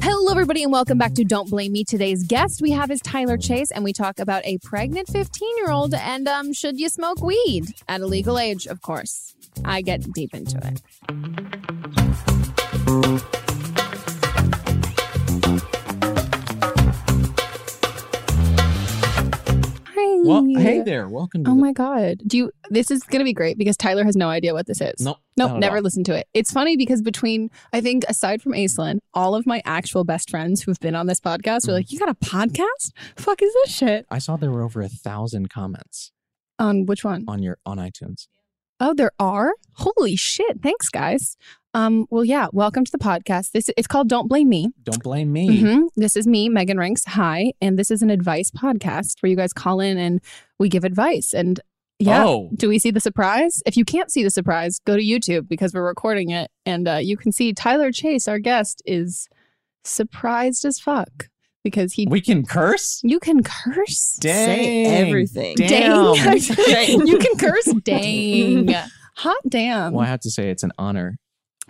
Hello, everybody, and welcome back to Don't Blame Me. Today's guest we have is Tyler Chase, and we talk about a pregnant 15 year old and um, should you smoke weed at a legal age, of course. I get deep into it. Well, hey there. Welcome to Oh the- my god. Do you this is going to be great because Tyler has no idea what this is. Nope, Nope, not at never all. listened to it. It's funny because between I think aside from Aislinn, all of my actual best friends who've been on this podcast Mm. are like, "You got a podcast? Fuck is this shit?" I saw there were over a thousand comments On which one? on your on iTunes. Oh, there are. Holy shit. Thanks, guys. Um, well, yeah, welcome to the podcast. This it's called Don't Blame Me. Don't blame me. Mhm. This is me, Megan Rinks. Hi. And this is an advice podcast where you guys call in and we give advice. And yeah, Oh. do we see the surprise? If you can't see the surprise, go to YouTube because we're recording it. And uh, you can see Tyler Chase, our guest, is surprised as fuck because he. We can curse. you can curse. Dang. Say everything. Damn. Dang. you can curse. Dang. Hot damn. Well, I have to say it's an honor.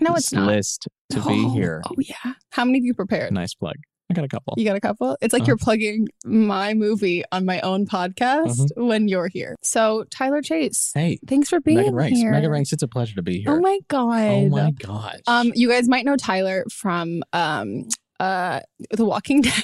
No, it's not. list to be Oh, here. Oh, yeah. How many have you prepared? Nice plug. I got a couple. You got a couple? It's like Uh-huh. you're plugging my movie on my own podcast when you're here. So, Tyler Chase, Hey, thanks for being Megan Ranks. here. Megan Ranks, it's a pleasure to be here. Oh my god. Oh my gosh. Um, you guys might know Tyler from um uh The Walking Dead.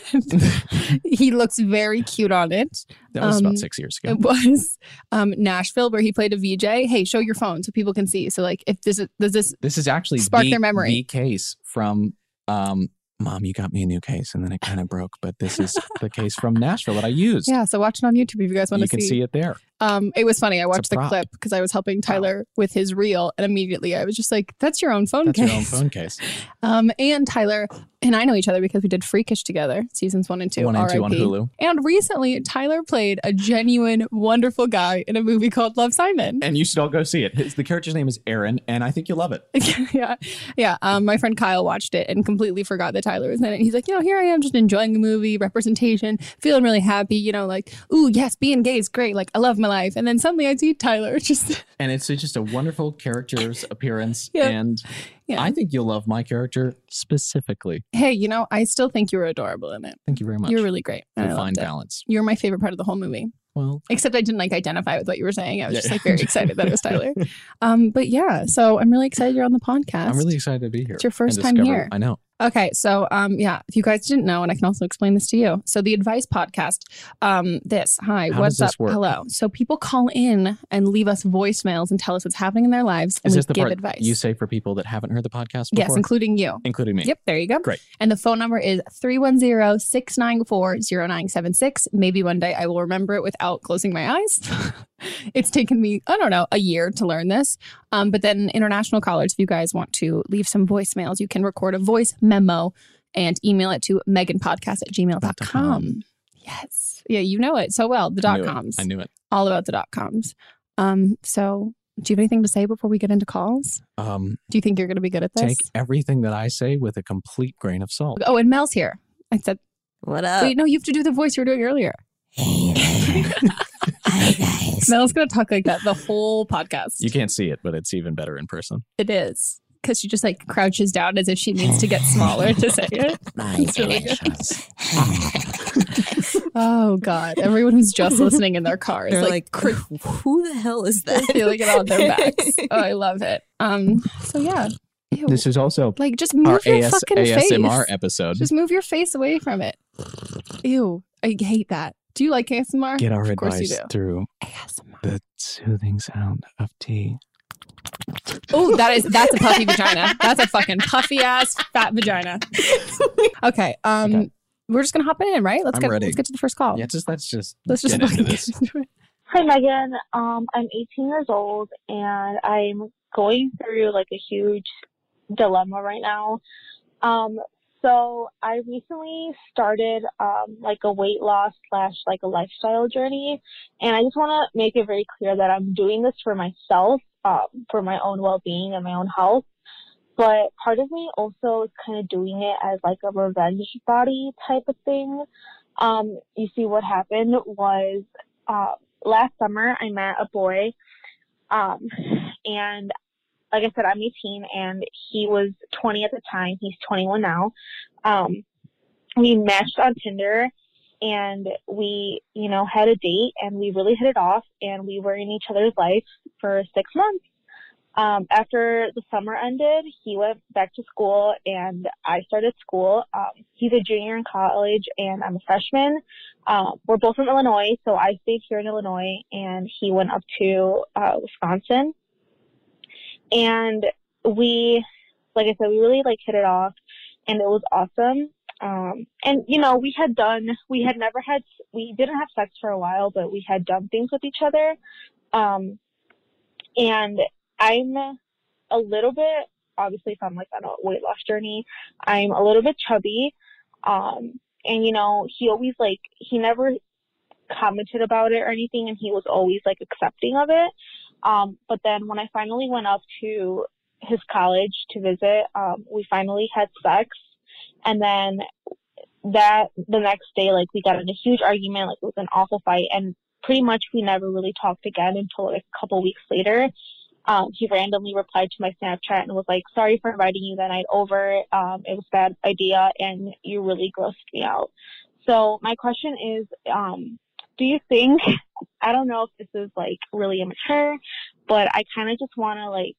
he looks very cute on it. That was Um, about six years ago. It was um Nashville where he played a VJ. Hey, show your phone so people can see. So like if this is does this This is actually Spark the, their memory. the case from um Mom, you got me a new case and then it kind of broke, but this is the case from Nashville that I used. yeah, so watch it on YouTube if you guys want you to can see. see it there. Um, it was funny. I watched the prop. clip because I was helping Tyler with his reel, and immediately I was just like, "That's your own phone case. That's case." your own phone case. Um, and Tyler and I know each other because we did Freakish together, seasons one and two. One and two on Hulu. And recently, Tyler played a genuine, wonderful guy in a movie called Love Simon. And you should all go see it. His, the character's name is Aaron, and I think you'll love it. yeah, yeah. Um, my friend Kyle watched it and completely forgot that Tyler was in it. He's like, you know, here I am, just enjoying the movie, representation, feeling really happy. You know, like, ooh, yes, being gay is great. Like, I love my life. And then suddenly I see Tyler just And it's just a wonderful character's appearance. Yeah. And Yeah. I think you'll love my character specifically. hey, you know, I still think you were adorable in it. Thank you very much. You're really great. I fine loved it. balance. You're my favorite part of the whole movie. Well, Except I didn't like identify with what you were saying. I was Yeah. just like very excited that it was Tyler. Um, but yeah, so I'm really excited you're on the podcast. I'm really excited to be here. It's your first time discover- here. I know. Okay, so um, yeah, if you guys didn't know, and I can also explain this to you. So the advice podcast, um, this hi, How what's up, work? hello. So people call in and leave us voicemails and tell us what's happening in their lives, and Is we this the give advice. you say for people that haven't heard the podcast before? yes, including you. including me. Yep, there you go. Great. And the phone number is 310-694-0976. Maybe one day I will remember it without closing my eyes. it's taken me, I don't know, a year to learn this. Um, but then international callers, if you guys want to leave some voicemails, you can record a voice memo and email it to meganpodcast at gmail.com. com. Yes. Yeah, you know it so well. The I dot it. coms. I knew it. All about the dot coms. Um, so do you have anything to say before we get into calls? Um, Do you think you're going to be good at this? take everything that I say with a complete grain of salt. Oh, and Mel's here. I said, What up? wait, no, you have to do the voice you were doing earlier. Hi guys. Mel's going to talk like that the whole podcast. You can't see it, but it's even better in person. it is. Because she just like crouches down as if she needs to get smaller to say it. My It's really good. Oh, God. Everyone who's just listening in their car is They're like, like, who the hell is they're that? feeling it on their backs. Oh, I love it. Um. So, yeah. Ew. This is also like, just our move your AS, fucking ASMR face. episode. Just move your face away from it. Ew. I hate that. Do you like ASMR? Get our Of course you advice do. through ASMR. the soothing sound of tea. Oh, that is that's a puffy vagina. That's a fucking puffy ass fat vagina. Okay. Um Okay. we're just gonna hop in, right? Let's I'm get ready. let's get to the first call. Yeah, just let's just let's just get fucking into get this. into it. Hi, Megan. Um, I'm 18 years old and I'm going through like a huge dilemma right now. Um, so I recently started um, like a weight loss slash like a lifestyle journey, and I just want to make it very clear that I'm doing this for myself, um, for my own well-being and my own health. But part of me also is kind of doing it as like a revenge body type of thing. Um, you see, what happened was uh, last summer I met a boy, um, and like I said, I'm 18 and he was 20 at the time. He's 21 now. Um, we matched on Tinder and we, you know, had a date and we really hit it off and we were in each other's life for six months. Um, after the summer ended, he went back to school and I started school. Um, he's a junior in college and I'm a freshman. Um, we're both from Illinois, so I stayed here in Illinois and he went up to uh, Wisconsin. And we, like I said, we really like hit it off and it was awesome. Um, and you know, we had done, we had never had, we didn't have sex for a while, but we had done things with each other. Um, and I'm a little bit, obviously, if I'm like on a weight loss journey, I'm a little bit chubby. Um, and you know, he always like, he never commented about it or anything, and he was always like accepting of it. Um, but then when I finally went up to his college to visit, um, we finally had sex. And then that, the next day, like we got in a huge argument, like it was an awful fight. And pretty much we never really talked again until like a couple weeks later. Um, he randomly replied to my Snapchat and was like, sorry for inviting you that night over. Um, it was a bad idea and you really grossed me out. So my question is, um, do you think, I don't know if this is like really immature, but I kind of just want to like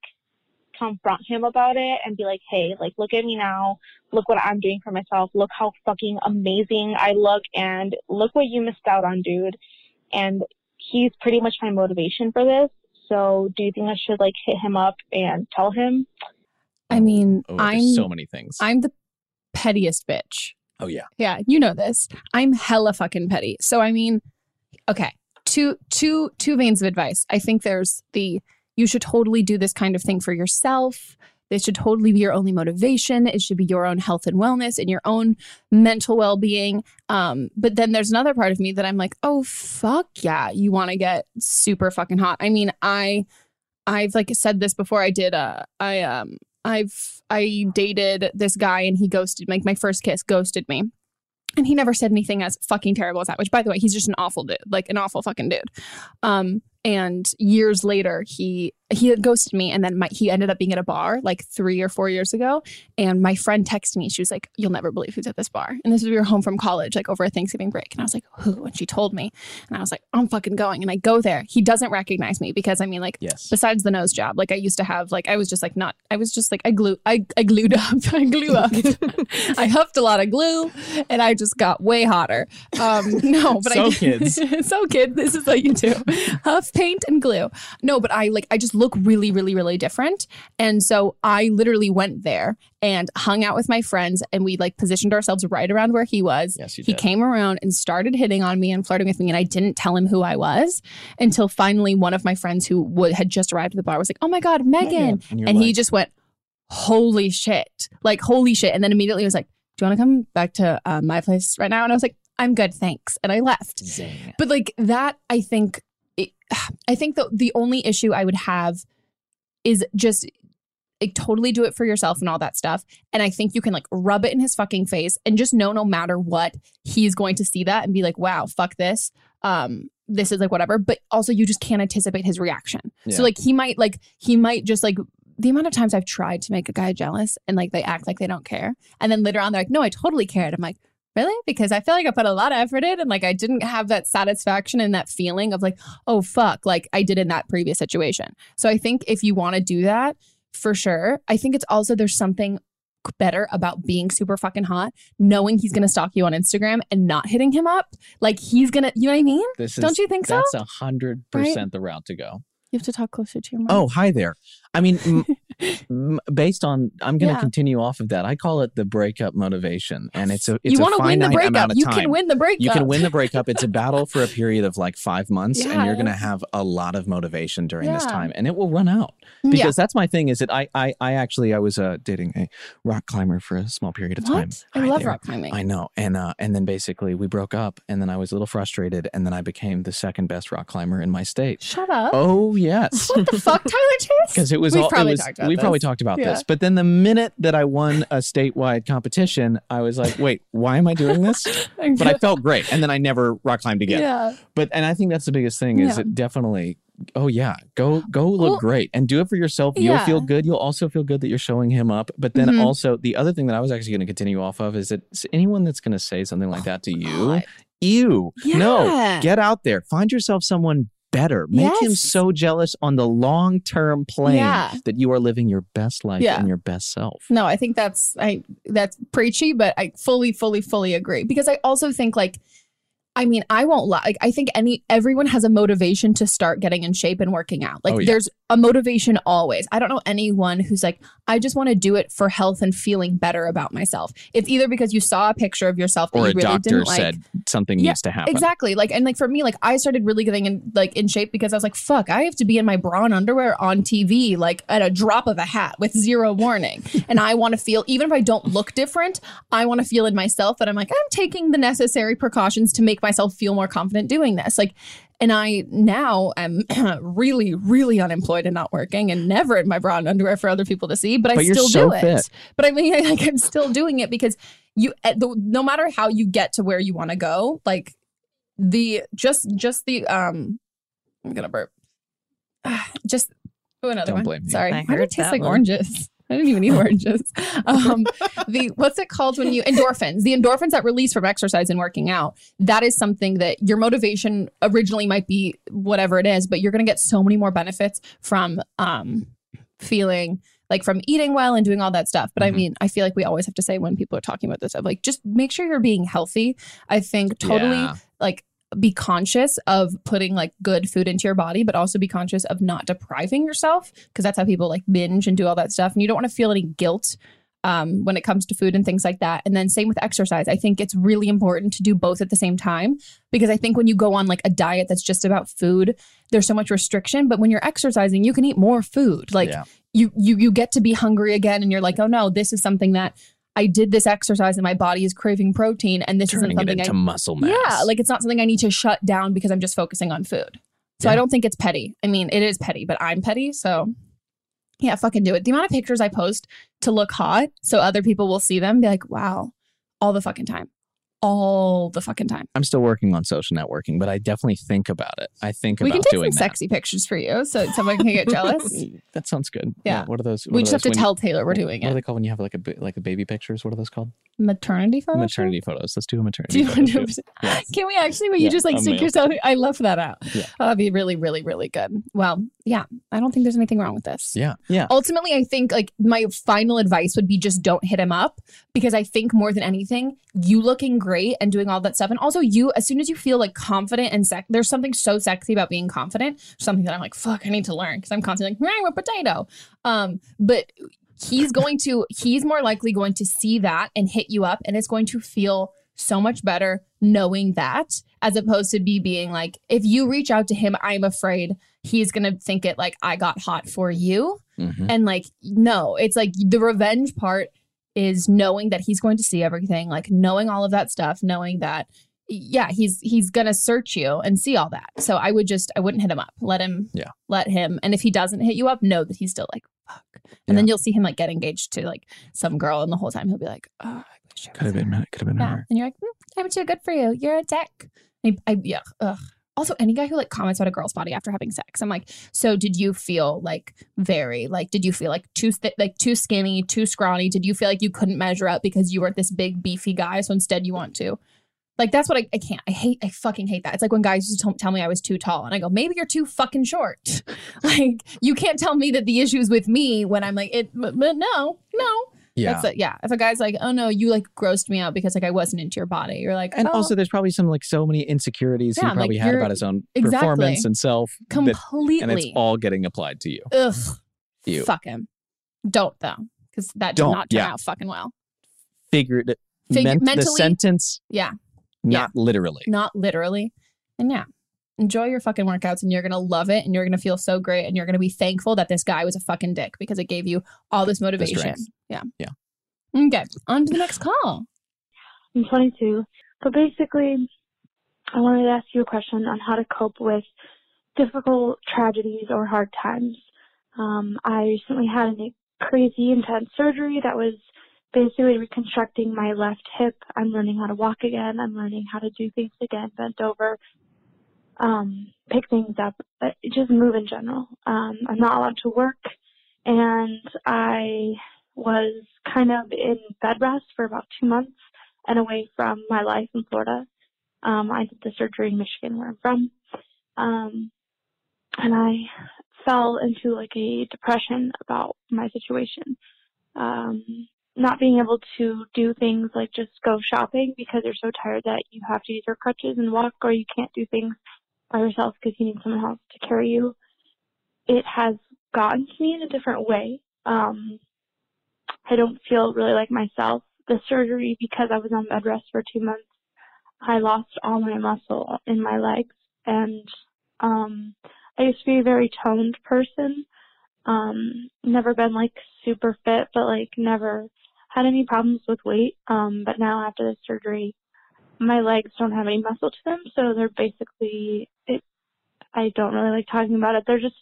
confront him about it and be like, hey, like, look at me now. Look what I'm doing for myself. Look how fucking amazing I look. And look what you missed out on, dude. And he's pretty much my motivation for this. So do you think I should like hit him up and tell him? I mean, Oh, I'm so many things. I'm the pettiest bitch. oh yeah. Yeah, you know this. I'm hella fucking petty. So I mean, okay, two two two veins of advice. I think there's the you should totally do this kind of thing for yourself. This should totally be your only motivation. It should be your own health and wellness and your own mental well-being. Um, but then there's another part of me that I'm like, oh fuck yeah, you want to get super fucking hot. I mean, I I've like said this before. I did. Uh, I um, I've I dated this guy and he ghosted. Like my first kiss ghosted me, and he never said anything as fucking terrible as that. Which, by the way, he's just an awful dude, like an awful fucking dude. Um, and years later, he he had ghosted me, and then my, he ended up being at a bar like three or four years ago. And my friend texted me. She was like, "You'll never believe who's at this bar." And this was we were home from college, like over a Thanksgiving break. And I was like, "Who?" And she told me, and I was like, "I'm fucking going." And I go there. He doesn't recognize me because I mean, like, Yes. besides the nose job, like I used to have, like I was just like not. I was just like I glue. I I glued up. I glue up. I huffed a lot of glue, and I just got way hotter. Um, no, but I So I kids. so kid, this is what you do: huff paint and glue. No, but I like I just look really, really, really different, and so I literally went there and hung out with my friends, and we like positioned ourselves right around where he was. Yes, you he did. came around and started hitting on me and flirting with me, and I didn't tell him who I was until finally one of my friends who would had just arrived at the bar was like, "Oh my god, Megan,". And and he just went, "Holy shit!" Like holy shit, and then immediately was like, "Do you want to come back to uh, my place right now?" And I was like, "I'm good, thanks," and I left. Zing. But like that, I think, it, I think the the only issue I would have is just like, totally do it for yourself and all that stuff. And I think you can like rub it in his fucking face and just know no matter what, he's going to see that and be like, wow, fuck this. Um, this is like whatever. But also you just can't anticipate his reaction. Yeah. So like he might like he might just like the amount of times I've tried to make a guy jealous and like they act like they don't care. And then later on they're like, no, I totally cared. I'm like, really? Because I feel like I put a lot of effort in and like I didn't have that satisfaction and that feeling of like, oh fuck, like I did in that previous situation. So I think if you want to do that, for sure. I think it's also there's something better about being super fucking hot, knowing he's gonna stalk you on Instagram and not hitting him up. Like he's gonna, you know what I mean? This Don't you think so? That's a hundred percent the route to go. You have to talk closer to your mic. Oh, hi there. I mean, m- based on, I'm going to Yeah. continue off of that. I call it the breakup motivation, and it's a it's you want to win the breakup. You can win the breakup. You can win the breakup. It's a battle for a period of like five months, and you're going to have a lot of motivation during this time, and it will run out Yeah. because that's my thing. Is that I I, I actually I was uh, dating a rock climber for a small period of time. I Hi love there. rock climbing. I know, and uh, and then basically we broke up, and then I was a little frustrated, and then I became the second best rock climber in my state. Shut up. Oh yes. What the fuck, Tyler Chase? because it was We've all probably it was, talked about we probably talked about Yeah. this but then the minute that i won a statewide competition i was like wait why am i doing this but i felt great and then i never rock climbed again Yeah. but and i think that's the biggest thing is Yeah. it definitely oh yeah go go look Well, great and do it for yourself you'll yeah. feel good you'll also feel good that you're showing him up but then Mhm. also the other thing that i was actually going to continue off of is that anyone that's going to say something like that to you God. ew no get out there find yourself someone better make him so jealous on the long term plane Yeah. that you are living your best life Yeah. and your best self No, I think that's I that's preachy, but I fully, fully, fully agree because I also think like. I mean, I won't lie. Like, I think any everyone has a motivation to start getting in shape and working out. Like, Oh, yeah. there's a motivation always. I don't know anyone who's like, I just want to do it for health and feeling better about myself. It's either because you saw a picture of yourself that or you a really doctor didn't like. said something Yeah, needs to happen Exactly. Like and like for me, like I started really getting in like in shape because I was like, fuck, I have to be in my bra and underwear on TV, like at a drop of a hat with zero warning. and I want to feel, even if I don't look different, I want to feel in myself that I'm like, I'm taking the necessary precautions to make myself feel more confident doing this. Like and I now am really, really unemployed and not working and never in my bra and underwear for other people to see, but I But you're still so do it. But I mean, like I'm still doing it because you, no matter how you get to where you want to go, like the just just the um, I'm gonna burp. Just oh, another Don't one. blame. Sorry, I why did it taste like one. oranges? I didn't even eat oranges. Um, the what's it called when you endorphins? The endorphins that release from exercise and working out. That is something that your motivation originally might be whatever it is, but you're going to get so many more benefits from um, feeling like from eating well and doing all that stuff. But I Mhm. mean, I feel like we always have to say when people are talking about this stuff, like just make sure you're being healthy. I think totally Yeah. like be conscious of putting like good food into your body, but also be conscious of not depriving yourself because that's how people like binge and do all that stuff. And you don't want to feel any guilt um, when it comes to food and things like that. And then same with exercise. I think it's really important to do both at the same time because I think when you go on like a diet that's just about food, there's so much restriction. But when you're exercising, you can eat more food. Like Yeah. you you you get to be hungry again, and you're like, oh no, this is something that. I did this exercise and my body is craving protein, and this Turning isn't it something into I muscle mass. yeah, like it's not something I need to shut down because I'm just focusing on food. So I don't think it's petty. I mean, it is petty, but I'm petty. So yeah, fucking do it. The amount of pictures I post to look hot so other people will see them, be like, wow, all the fucking time. All the fucking time. I'm still working on social networking, but I definitely think about it. I think We about can take doing some that. sexy pictures for you so someone can get jealous. that sounds good. Yeah. What are those? We are just have to tell Taylor we're doing it. What are they called when you have like a like the baby pictures? What are those called? Maternity photos? maternity photos. Let's do a Do maternity. you photo want shoot. to? Yes. Can we actually, when you Yeah, just like a stick yourself? I love that out. Yeah. Oh, that'd be really, really, really good. Well, yeah, I don't think there's anything wrong with this. Yeah. Yeah. Ultimately, I think like my final advice would be just don't hit him up because I think more than anything, you looking great and doing all that stuff, and also you, as soon as you feel like confident and sex, there's something so sexy about being confident. Something that I'm like, fuck, I need to learn because I'm constantly like, I'm a potato. Um, but he's going to, he's more likely going to see that and hit you up, and it's going to feel so much better knowing that as opposed to be being like, if you reach out to him, I'm afraid he's gonna think it like I got hot for you. Mhm. And like, no, it's like the revenge part is knowing that he's going to see everything, like knowing all of that stuff, knowing that yeah, he's he's gonna search you and see all that. So I would just I wouldn't hit him up. Let him Yeah. let him. And if he doesn't hit you up, know that he's still like, fuck. And then you'll see him like get engaged to like some girl, and the whole time he'll be like, oh, Could have been. Could have been yeah. her. And you're like, mm, I'm too good for you. You're a dick. I, I, yeah. Ugh. Also, any guy who like comments about a girl's body after having sex, I'm like, so did you feel like very like did you feel like too th- like too skinny, too scrawny? Did you feel like you couldn't measure up because you were this big beefy guy, so instead you want to? Like that's what I, I can't. I hate. I fucking hate that. It's like when guys used to tell, tell me I was too tall, and I go, maybe you're too fucking short. like you can't tell me that the issue is with me when I'm like it. But no, no. Yeah. Yeah. If a guy's like, oh no, you like grossed me out because like I wasn't into your body, you're like, And oh, also, there's probably some like so many insecurities Yeah, he probably like, had about his own Exactly. performance and self. that- and it's all getting applied to you. ugh, You fuck him. Don't though, because that did Don't, not turn yeah. out fucking well. figured it. Figure- meant the mentally- sentence, Yeah, not literally. not literally. And yeah, enjoy your fucking workouts, and you're gonna love it, and you're gonna feel so great, and you're gonna be thankful that this guy was a fucking dick because it gave you all this motivation. Yeah. Yeah. Okay, on to the next call. I'm 22. So basically, I wanted to ask you a question on how to cope with difficult tragedies or hard times. Um, I recently had a crazy intense surgery that was basically reconstructing my left hip. I'm learning how to walk again. I'm learning how to do things again, bent over, um, pick things up, uh, just move in general. Um, I'm not allowed to work, and I was kind of in bed rest for about two months and away from my life in Florida. Um, I did the surgery in Michigan, where I'm from, um, and I fell into like a depression about my situation. Um, not being able to do things like just go shopping because you're so tired that you have to use your crutches and walk, or you can't do things by yourself because you need someone else to carry you. It has gotten to me in a different way. Um, I don't feel really like myself. The surgery, because I was on bed rest for two months, I lost all my muscle in my legs, and um, I used to be a very toned person. Um, never been like super fit, but like never had any problems with weight. Um, but now after the surgery, my legs don't have any muscle to them, so they're basically. I don't really like talking about it. They're just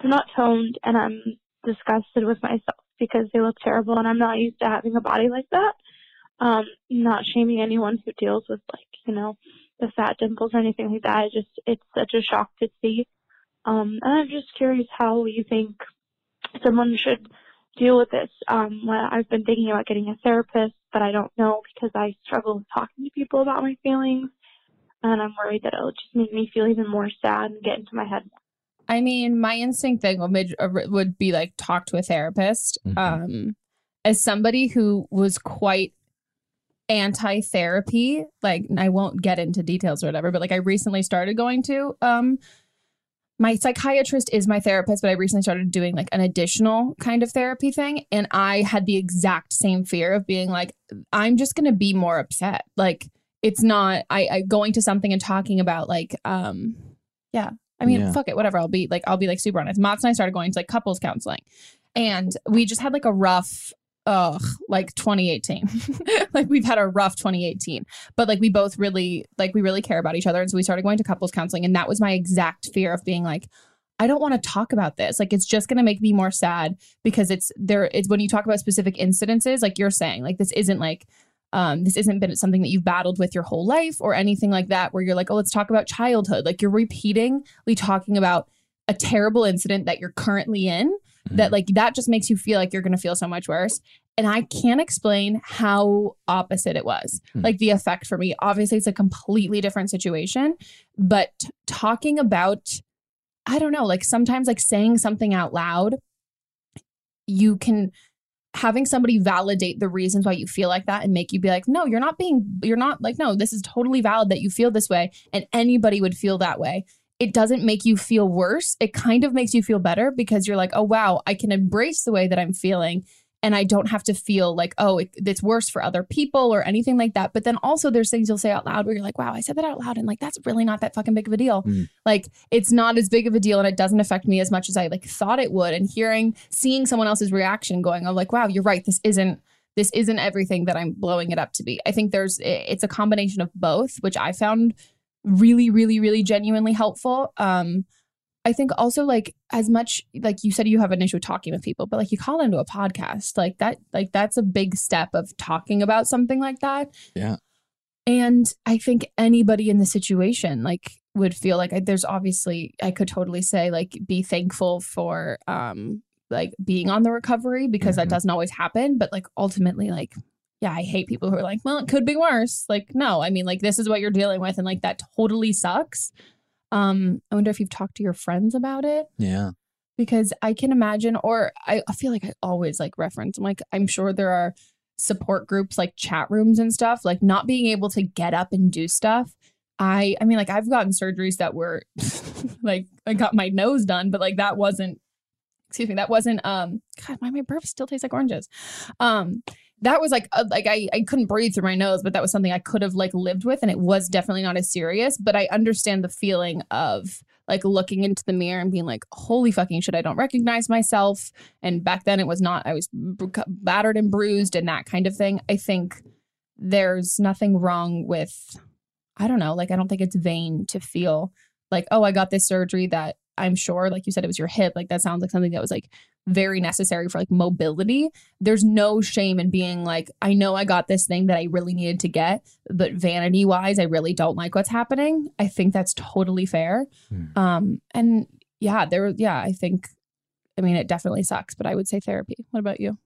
they're not toned, and I'm disgusted with myself because they look terrible, and I'm not used to having a body like that. Um, not shaming anyone who deals with like you know the fat dimples or anything like that. I just it's such a shock to see. Um, and I'm just curious how you think someone should deal with this. Um, I've been thinking about getting a therapist, but I don't know because I struggle with talking to people about my feelings, and I'm worried that it'll just make me feel even more sad and get into my head. I mean, my instinct thing would, uh, would be like talk to a therapist. Mhm. Um, as somebody who was quite anti therapy, like I won't get into details or whatever, but like I recently started going to um my psychiatrist is my therapist, but I recently started doing like an additional kind of therapy thing. And I had the exact same fear of being like, I'm just gonna be more upset. Like it's not I, I going to something and talking about like um yeah. I mean, Yeah. fuck it, whatever. I'll be like, I'll be like super honest. Mats and I started going to like couples counseling. And we just had like a rough ugh, like 2018. like we've had a rough 2018. But like we both really like we really care about each other. And so we started going to couples counseling. And that was my exact fear of being like, I don't want to talk about this. Like it's just gonna make me more sad because it's there it's when you talk about specific incidences, like you're saying, like this isn't like um, this isn't been something that you've battled with your whole life or anything like that, where you're like, oh, let's talk about childhood. Like you're repeatedly talking about a terrible incident that you're currently in that like that just makes you feel like you're going to feel so much worse and i can't explain how opposite it was Hmm. like the effect for me obviously it's a completely different situation but t- talking about i don't know like sometimes like saying something out loud you can having somebody validate the reasons why you feel like that and make you be like no you're not being you're not like no this is totally valid that you feel this way and anybody would feel that way. It doesn't make you feel worse. It kind of makes you feel better because you're like oh wow i can embrace the way that i'm feeling and i don't have to feel like oh it, it's worse for other people or anything like that. But then also there's things you'll say out loud where you're like wow i said that out loud and like that's really not that fucking big of a deal. Mm. like it's not as big of a deal and it doesn't affect me as much as i like thought it would. And hearing seeing someone else's reaction going oh like wow you're right. This isn't this isn't everything that i'm blowing it up to be. I think there's it's a combination of both which i found really really really genuinely helpful. Um i think also like as much like you said you have an issue talking with people but like you call into a podcast like that like that's a big step of talking about something like that Yeah. and I think anybody in the situation like would feel like I, there's obviously I could totally say like be thankful for um like being on the recovery because that Mhm. doesn't always happen but like ultimately like yeah I hate people who are like well it could be worse like no I mean like this is what you're dealing with and like that totally sucks um I wonder if you've talked to your friends about it Yeah. because I can imagine, or I, I feel like I always like reference. I'm like, I'm sure there are support groups like chat rooms and stuff, like not being able to get up and do stuff. I, I mean, like I've gotten surgeries that were like I got my nose done, but like that wasn't, excuse me, that wasn't, um, God, my, my burp still tastes like oranges. Um, that was like, uh, like I, I couldn't breathe through my nose, but that was something I could have like lived with. And it was definitely not as serious, but I understand the feeling of, like looking into the mirror and being like, holy fucking shit, I don't recognize myself. And back then it was not, I was battered and bruised and that kind of thing. I think there's nothing wrong with, I don't know, like, I don't think it's vain to feel like, oh, I got this surgery that I'm sure, like you said, it was your hip. Like that sounds like something that was like very necessary for like mobility. There's no shame in being like, I know I got this thing that I really needed to get, but vanity wise, I really don't like what's happening. I think that's totally fair. Hmm. Um, and yeah, there, yeah, I think, I mean, it definitely sucks, but I would say therapy. What about you?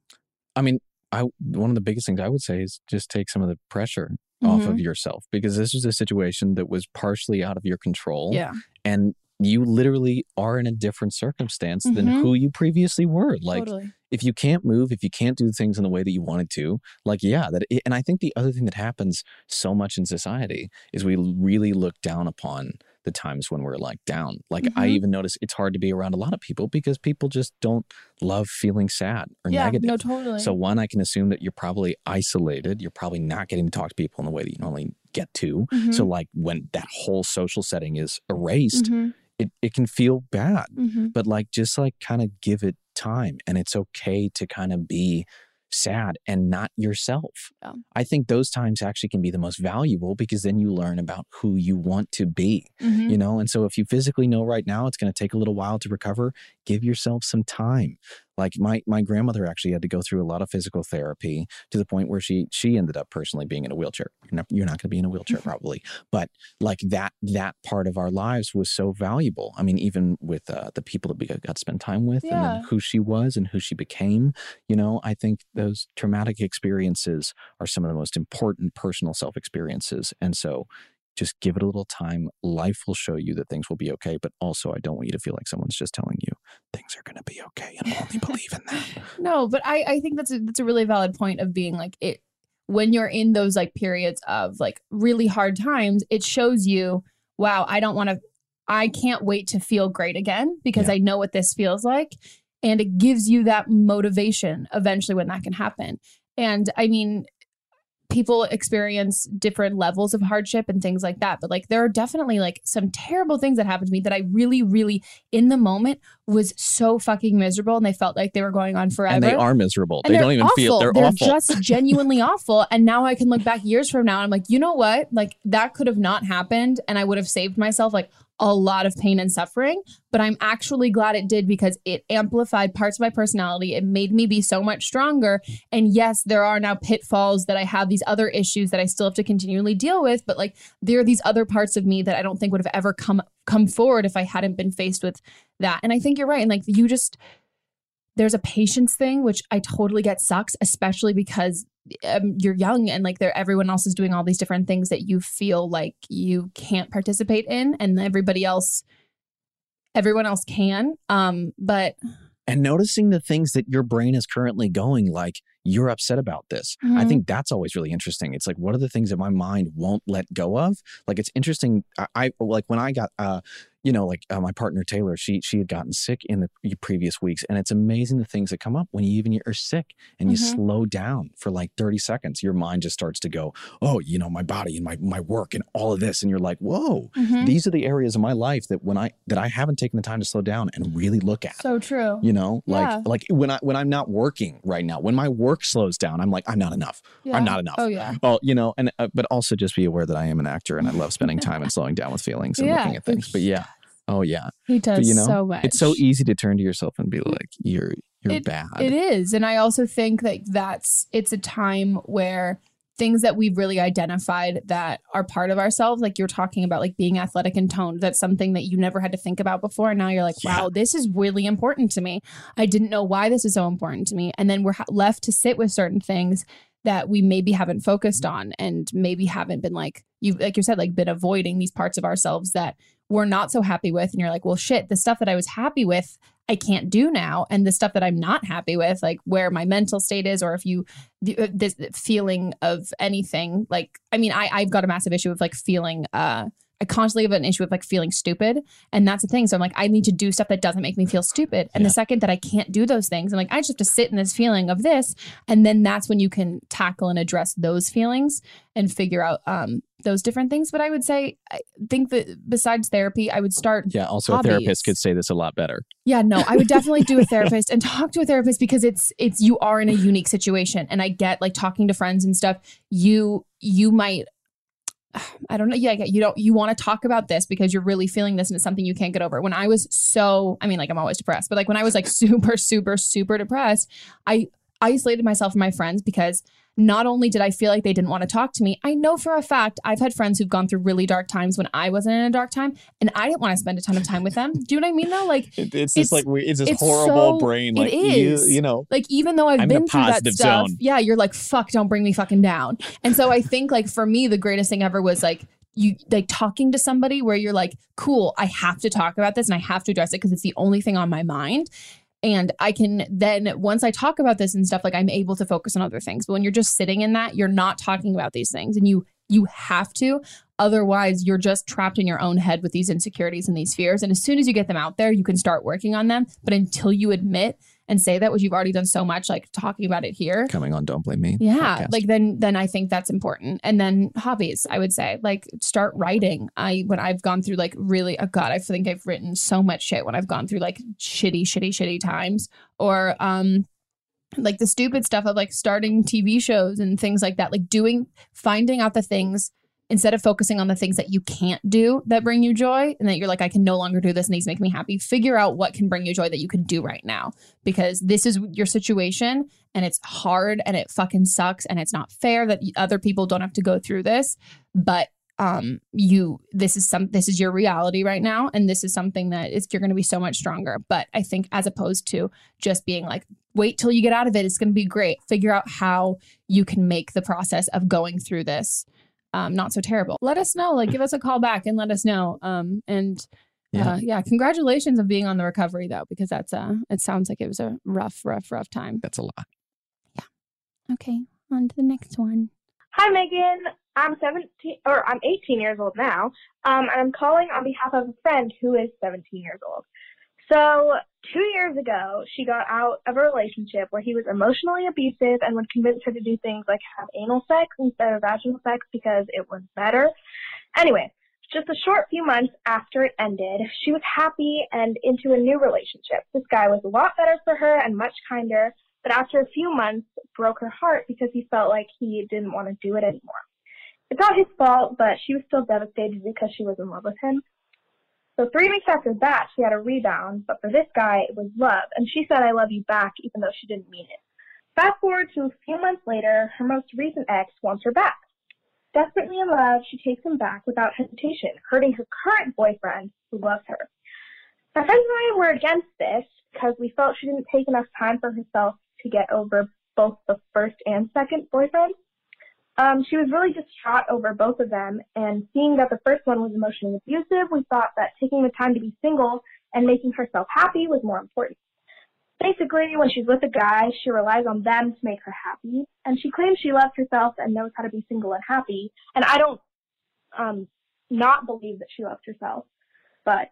I mean, I one of the biggest things I would say is just take some of the pressure off of Mhm. yourself because this was a situation that was partially out of your control. Yeah. And you literally are in a different circumstance than Mhm. who you previously were. Like totally. if you can't move, if you can't do things in the way that you wanted to, like yeah, that and I think the other thing that happens so much in society is we really look down upon the times when we're like down. Like I Mhm. even notice it's hard to be around a lot of people because people just don't love feeling sad or Yeah, negative. no, totally. So one, I can assume that you're probably isolated. You're probably not getting to talk to people in the way that you normally get to. So Mhm. like when that whole social setting is erased, Mhm. It, it can feel bad. Mhm. But like just like kind of give it time and it's okay to kind of be sad and not yourself. Yeah. I think those times actually can be the most valuable because then you learn about who you want to be, Mhm. you know? And so if you physically know right now it's going to take a little while to recover, give yourself some time. Like my my grandmother actually had to go through a lot of physical therapy to the point where she she ended up personally being in a wheelchair. You're not, you're not going to be in a wheelchair probably, but like that that part of our lives was so valuable. I mean, even with uh, the people that we got to spend time with, and Yeah. then who she was and who she became. You know, I think those traumatic experiences are some of the most important personal self experiences, and so just give it a little time. Life will show you that things will be okay. But also, I don't want you to feel like someone's just telling you things are going to be okay and only believe in that. No, but I, I think that's a, that's a really valid point of being like it when you're in those like periods of like really hard times, it shows you, wow, I don't want to, I can't wait to feel great again because Yeah. I know what this feels like. And it gives you that motivation eventually when that can happen. And I mean, people experience different levels of hardship and things like that. But like, there are definitely like some terrible things that happened to me that I really, really, in the moment, was so fucking miserable. And they felt like they were going on forever. And they are miserable. And they don't even feel awful. they're, awful. just genuinely awful. And now I can look back years from now and I'm like, you know what? Like that could have not happened and I would have saved myself like a lot of pain and suffering. But I'm actually glad it did because it amplified parts of my personality. It made me be so much stronger. And yes, there are now pitfalls that I have these other issues that I still have to continually deal with. But like there are these other parts of me that I don't think would have ever come come forward if I hadn't been faced with that. And I think you're right. And like you just there's a patience thing which i totally get sucks especially because um, you're young and like there everyone else is doing all these different things that you feel like you can't participate in and everybody else everyone else can um but and noticing the things that your brain is currently going like you're upset about this. I Mhm. think that's always really interesting. It's like what are the things that my mind won't let go of? Like it's interesting i, I like when i got uh you know like uh, my partner taylor she she had gotten sick in the previous weeks and it's amazing the things that come up when you even are sick and you Mhm. slow down for like 30 seconds your mind just starts to go oh you know my body and my my work and all of this and you're like whoa Mhm. these are the areas of my life that when i that i haven't taken the time to slow down and really look at so true you know Yeah. like like when i when i'm not working right now when my work slows down i'm like i'm not enough Yeah. i'm not enough oh yeah well you know and uh, but also just be aware that i am an actor and i love spending time and slowing down with feelings and Yeah. looking at things but yeah oh yeah he but does you know so much it's so easy to turn to yourself and be like you're you're It- bad It is. And I also think that that's it's a time where things that we've really identified that are part of ourselves, like you're talking about like being athletic and toned, that's something that you never had to think about before. And now you're like, wow, this is really important to me. I didn't know why this is so important to me. And then we're ha- left to sit with certain things that we maybe haven't focused on and maybe haven't been like you like you said like been avoiding these parts of ourselves that we're not so happy with and you're like well shit the stuff that i was happy with i can't do now. And the stuff that i'm not happy with like where my mental state is or if you uh, this feeling of anything like i mean i i've got a massive issue with like feeling uh I constantly have an issue with like feeling stupid. And that's the thing. So I'm like, I need to do stuff that doesn't make me feel stupid. And the second that I can't do those things, I'm like, I just have to sit in this feeling of this. And then that's when you can tackle and address those feelings and figure out um, those different things. But I would say, I think that besides therapy, I would start. yeah also hobbies. a therapist could say this a lot better Yeah, no, I would definitely do a therapist and talk to a therapist because it's it's you are in a unique situation and I get like talking to friends and stuff. You you might I don't know. Yeah, you don't you want to talk about this because you're really feeling this and it's something you can't get over. When I was so, I mean, like I'm always depressed, but like when I was like super, super, super depressed, I isolated myself from my friends because not only did I feel like they didn't want to talk to me, I know for a fact I've had friends who've gone through really dark times when I wasn't in a dark time, and I didn't want to spend a ton of time with them. Do you know what I mean? Though, like It- it's It's- just like we, it's this it's horrible so- brain like is. you you know like even though I've I'm been through that stuff, zone. yeah, you're like, fuck, don't bring me fucking down. And so I think like for me, the greatest thing ever was like you like talking to somebody where you're like, cool, I have to talk about this and I have to address it because it's the only thing on my mind. And I can then once I talk about this and stuff, like I'm able to focus on other things. But when you're just sitting in that, you're not talking about these things. And you you have to. Otherwise, you're just trapped in your own head with these insecurities and these fears. And as soon as you get them out there, you can start working on them. But until you admit and say that, which you've already done so much, like talking about it here. coming on don't blame me Yeah, podcast. like then then I think that's important. And then hobbies, I would say, like start writing. I when I've gone through like really, oh god, I think I've written so much shit when I've gone through like shitty, shitty, shitty times, or um, like the stupid stuff of like starting TV shows and things like that. Like doing, finding out the things instead of focusing on the things that you can't do that bring you joy and that you're like, I can no longer do this and these make me happy. Figure out what can bring you joy that you can do right now because this is your situation and it's hard and it fucking sucks and it's not fair that other people don't have to go through this. But um you this is some this is your reality right now and this is something that is you're going to be so much stronger but i think as opposed to just being like wait till you get out of it it's going to be great figure out how you can make the process of going through this um, not so terrible. Let us know. Like, give us a call back and let us know. Um, and Yeah. uh, yeah, congratulations of being on the recovery though, because that's uh, it sounds like it was a rough, rough, rough time. That's a lot. Yeah. Okay, on to the next one. Hi, Megan. I'm 17, or I'm 18 years old now. Um, and I'm calling on behalf of a friend who is 17 years old. So, two years ago, she got out of a relationship where he was emotionally abusive and would convince her to do things like have anal sex instead of vaginal sex because it was better. Anyway, just a short few months after it ended, she was happy and into a new relationship. This guy was a lot better for her and much kinder, but after a few months, broke her heart because he felt like he didn't want to do it anymore. It's not his fault, but she was still devastated because she was in love with him. So three weeks after that, she had a rebound, but for this guy, it was love, and she said, I love you back, even though she didn't mean it. Fast forward to a few months later, her most recent ex wants her back. Desperately in love, she takes him back without hesitation, hurting her current boyfriend, who loves her. My friends and I were against this because we felt she didn't take enough time for herself to get over both the first and second boyfriend. Um, she was really distraught over both of them, and seeing that the first one was emotionally abusive, we thought that taking the time to be single and making herself happy was more important. Basically, when she's with a guy, she relies on them to make her happy, and she claims she loves herself and knows how to be single and happy. And I don't um, not believe that she loves herself, but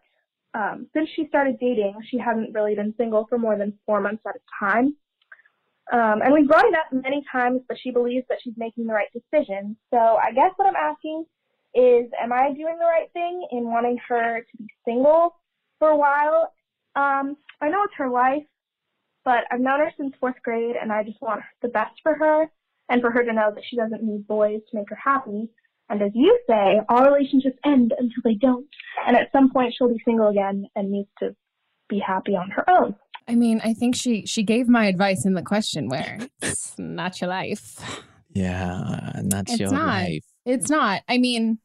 um, since she started dating, she hasn't really been single for more than four months at a time. Um, and we've brought it up many times, but she believes that she's making the right decision. So I guess what I'm asking is, am I doing the right thing in wanting her to be single for a while? Um, I know it's her life, but I've known her since fourth grade, and I just want the best for her and for her to know that she doesn't need boys to make her happy. And as you say, all relationships end until they don't. And at some point, she'll be single again and needs to be happy on her own. I mean, I think she she gave my advice in the question where it's not your life. Yeah, that's It's your not. life. It's not. I mean,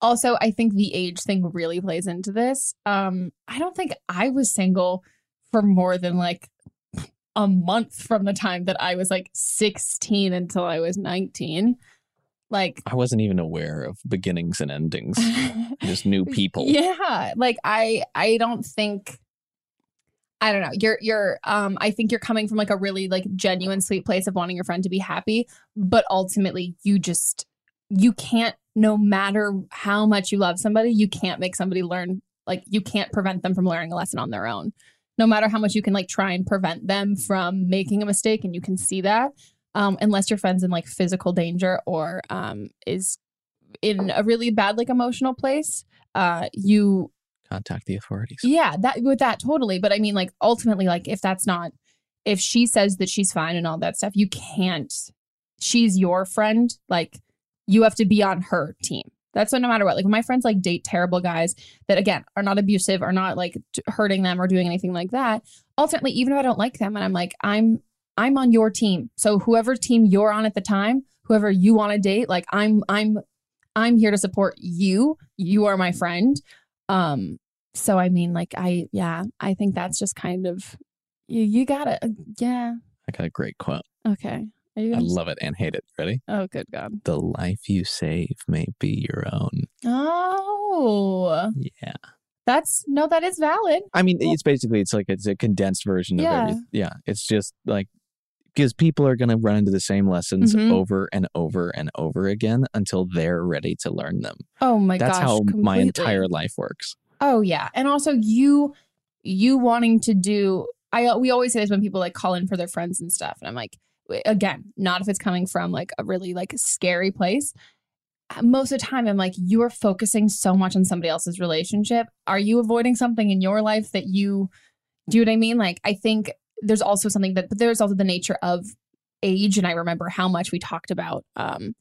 also I think the age thing really plays into this. Um, I don't think I was single for more than like a month from the time that I was like 16 until I was 19. Like I wasn't even aware of beginnings and endings. Just new people. Yeah, like I I don't think I don't know. You're you're um I think you're coming from like a really like genuine sweet place of wanting your friend to be happy, but ultimately you just you can't no matter how much you love somebody, you can't make somebody learn like you can't prevent them from learning a lesson on their own. No matter how much you can like try and prevent them from making a mistake and you can see that um unless your friend's in like physical danger or um is in a really bad like emotional place, uh you Contact the authorities. yeah, that with that totally. But I mean, like ultimately, like if that's not, if she says that she's fine and all that stuff, you can't. She's your friend. Like you have to be on her team. That's what no matter what. Like my friends like date terrible guys that again are not abusive, are not like t- hurting them or doing anything like that. Ultimately, even if I don't like them, and I'm like I'm I'm on your team. So whoever team you're on at the time, whoever you want to date, like I'm I'm I'm here to support you. You are my friend. Um, so I mean, like I, yeah, I think that's just kind of you. You gotta, yeah, I got a great quote. okay. Are you I love it and hate it. Ready? Oh, good God. The life you save may be your own. Oh, Yeah. that's no, that is valid. I mean, it's basically it's like it's a condensed version of Yeah. everything. Yeah. It's just like because people are going to run into the same lessons Mhm. over and over and over again until they're ready to learn them. Oh my That's gosh, how my entire life works. Oh yeah, and also you, you wanting to do. I we always say this when people like call in for their friends and stuff, and I'm like, again, not if it's coming from like a really like scary place. Uh, Most of the time, I'm like, you are focusing so much on somebody else's relationship. Are you avoiding something in your life that you do? You know what I mean? Like, I think there's also something that, but there's also the nature of age, and I remember how much we talked about um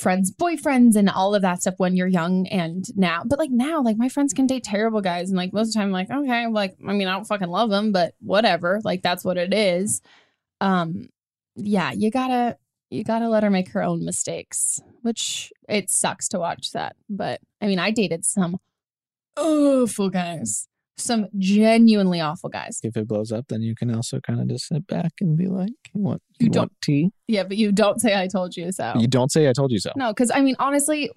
friends boyfriends and all of that stuff when you're young and now. But like now like my friends can date terrible guys and like most of the time I'm like okay like i mean i don't fucking love them but whatever like that's what it is. Um yeah you gotta you gotta let her make her own mistakes which it sucks to watch that but i mean i dated some awful guys some genuinely awful guys. If it blows up, then you can also kind of just sit back and be like, "You want You you, don't- want tea?" Yeah, but you don't say I told you so. You don't say, "I told you so." No, because I mean, honestly,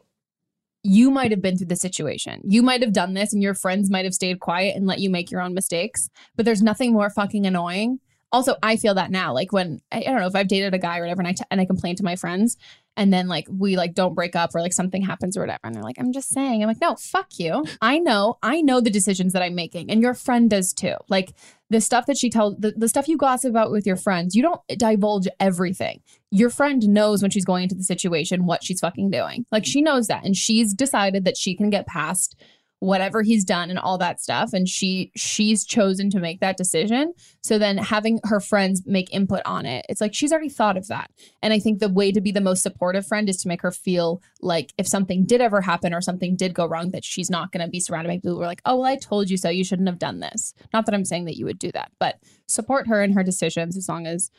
you might have been through the situation. You might have done this, and your friends might have stayed quiet and let you make your own mistakes. But there's nothing more fucking annoying. Also, I feel that now. Like when I, I don't know if I've dated a guy or whatever, and I t- and I complain to my friends, and then like we like don't break up or like something happens or whatever, and they're like, "I'm just saying." I'm like, "No, fuck you. I know. I know the decisions that I'm making, and your friend does too. Like the stuff that she tells, the, the stuff you gossip about with your friends, you don't divulge everything your friend knows when she's going into the situation what she's fucking doing. Like she knows that and she's decided that she can get past whatever he's done and all that stuff and she she's chosen to make that decision. So then having her friends make input on it. It's like she's already thought of that. And I think the way to be the most supportive friend is to make her feel like if something did ever happen or something did go wrong that she's not going to be surrounded by people who are like, "Oh, well I told you so. You shouldn't have done this." Not that I'm saying that you would do that, but support her in her decisions as long as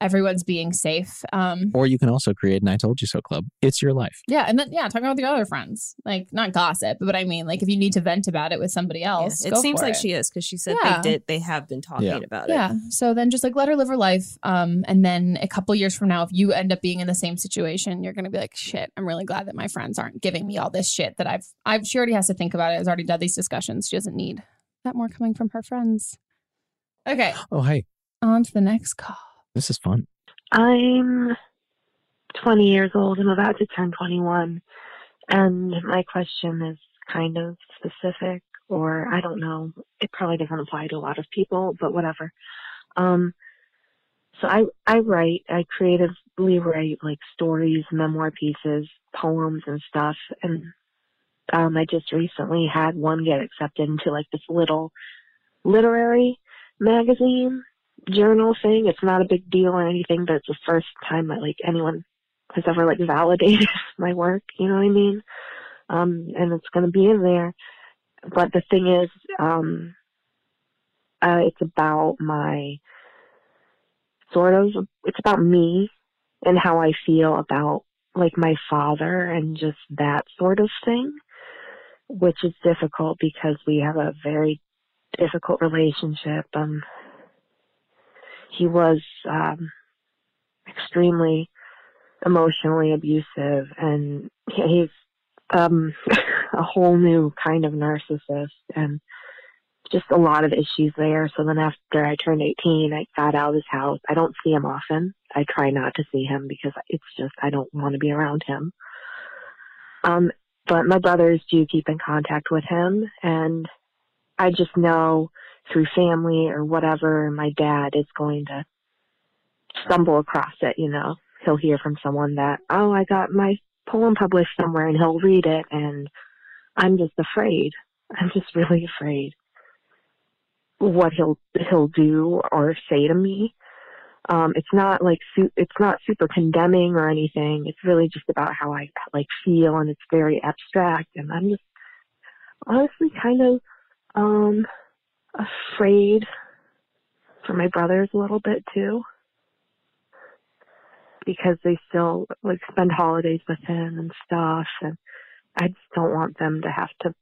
everyone's being safe. Um, Or you can also create an "I told you so" club. It's your life. yeah, and then yeah, talking about the other friends, like not gossip, but I mean, like if you need to vent about it with somebody else, it go seems for like it. she is because she said Yeah. they did. They have been talking Yeah. about it. Yeah. So then just like let her live her life. Um, and then a couple years from now, if you end up being in the same situation, you're gonna be like, shit, I'm really glad that my friends aren't giving me all this shit that I've I've she already has to think about it, has already done these discussions. She doesn't need that more coming from her friends. Okay, Oh, hey, on to the next call. This is fun. I'm 20 years old. I'm about to turn 21. And my question is kind of specific, or I don't know. It probably doesn't apply to a lot of people, but whatever. Um, so I, I write, I creatively write like stories, memoir pieces, poems and stuff. And, um, I just recently had one get accepted into like this little literary magazine journal thing. It's not a big deal or anything, but it's the first time that like anyone has ever like validated my work. You know what I mean? Um, and it's going to be in there. But the thing is, um, uh, it's about my sort of, it's about me and how I feel about like my father and just that sort of thing, which is difficult because we have a very difficult relationship. Um, he was um, extremely emotionally abusive, and he's um, a whole new kind of narcissist, and just a lot of issues there. So then after I turned 18, I got out of his house. I don't see him often. I try not to see him because it's just I don't want to be around him. Um, but my brothers do keep in contact with him, and I just know through family or whatever, my dad is going to stumble across it, you know. He'll hear from someone that, oh, I got my poem published somewhere and he'll read it and I'm just afraid. I'm just really afraid what he'll he'll do or say to me. Um, it's not like su- it's not super condemning or anything. It's really just about how I like feel, and it's very abstract. And I'm just honestly kind of um, afraid for my brothers a little bit too, because they still like spend holidays with him and stuff, and I just don't want them to have to.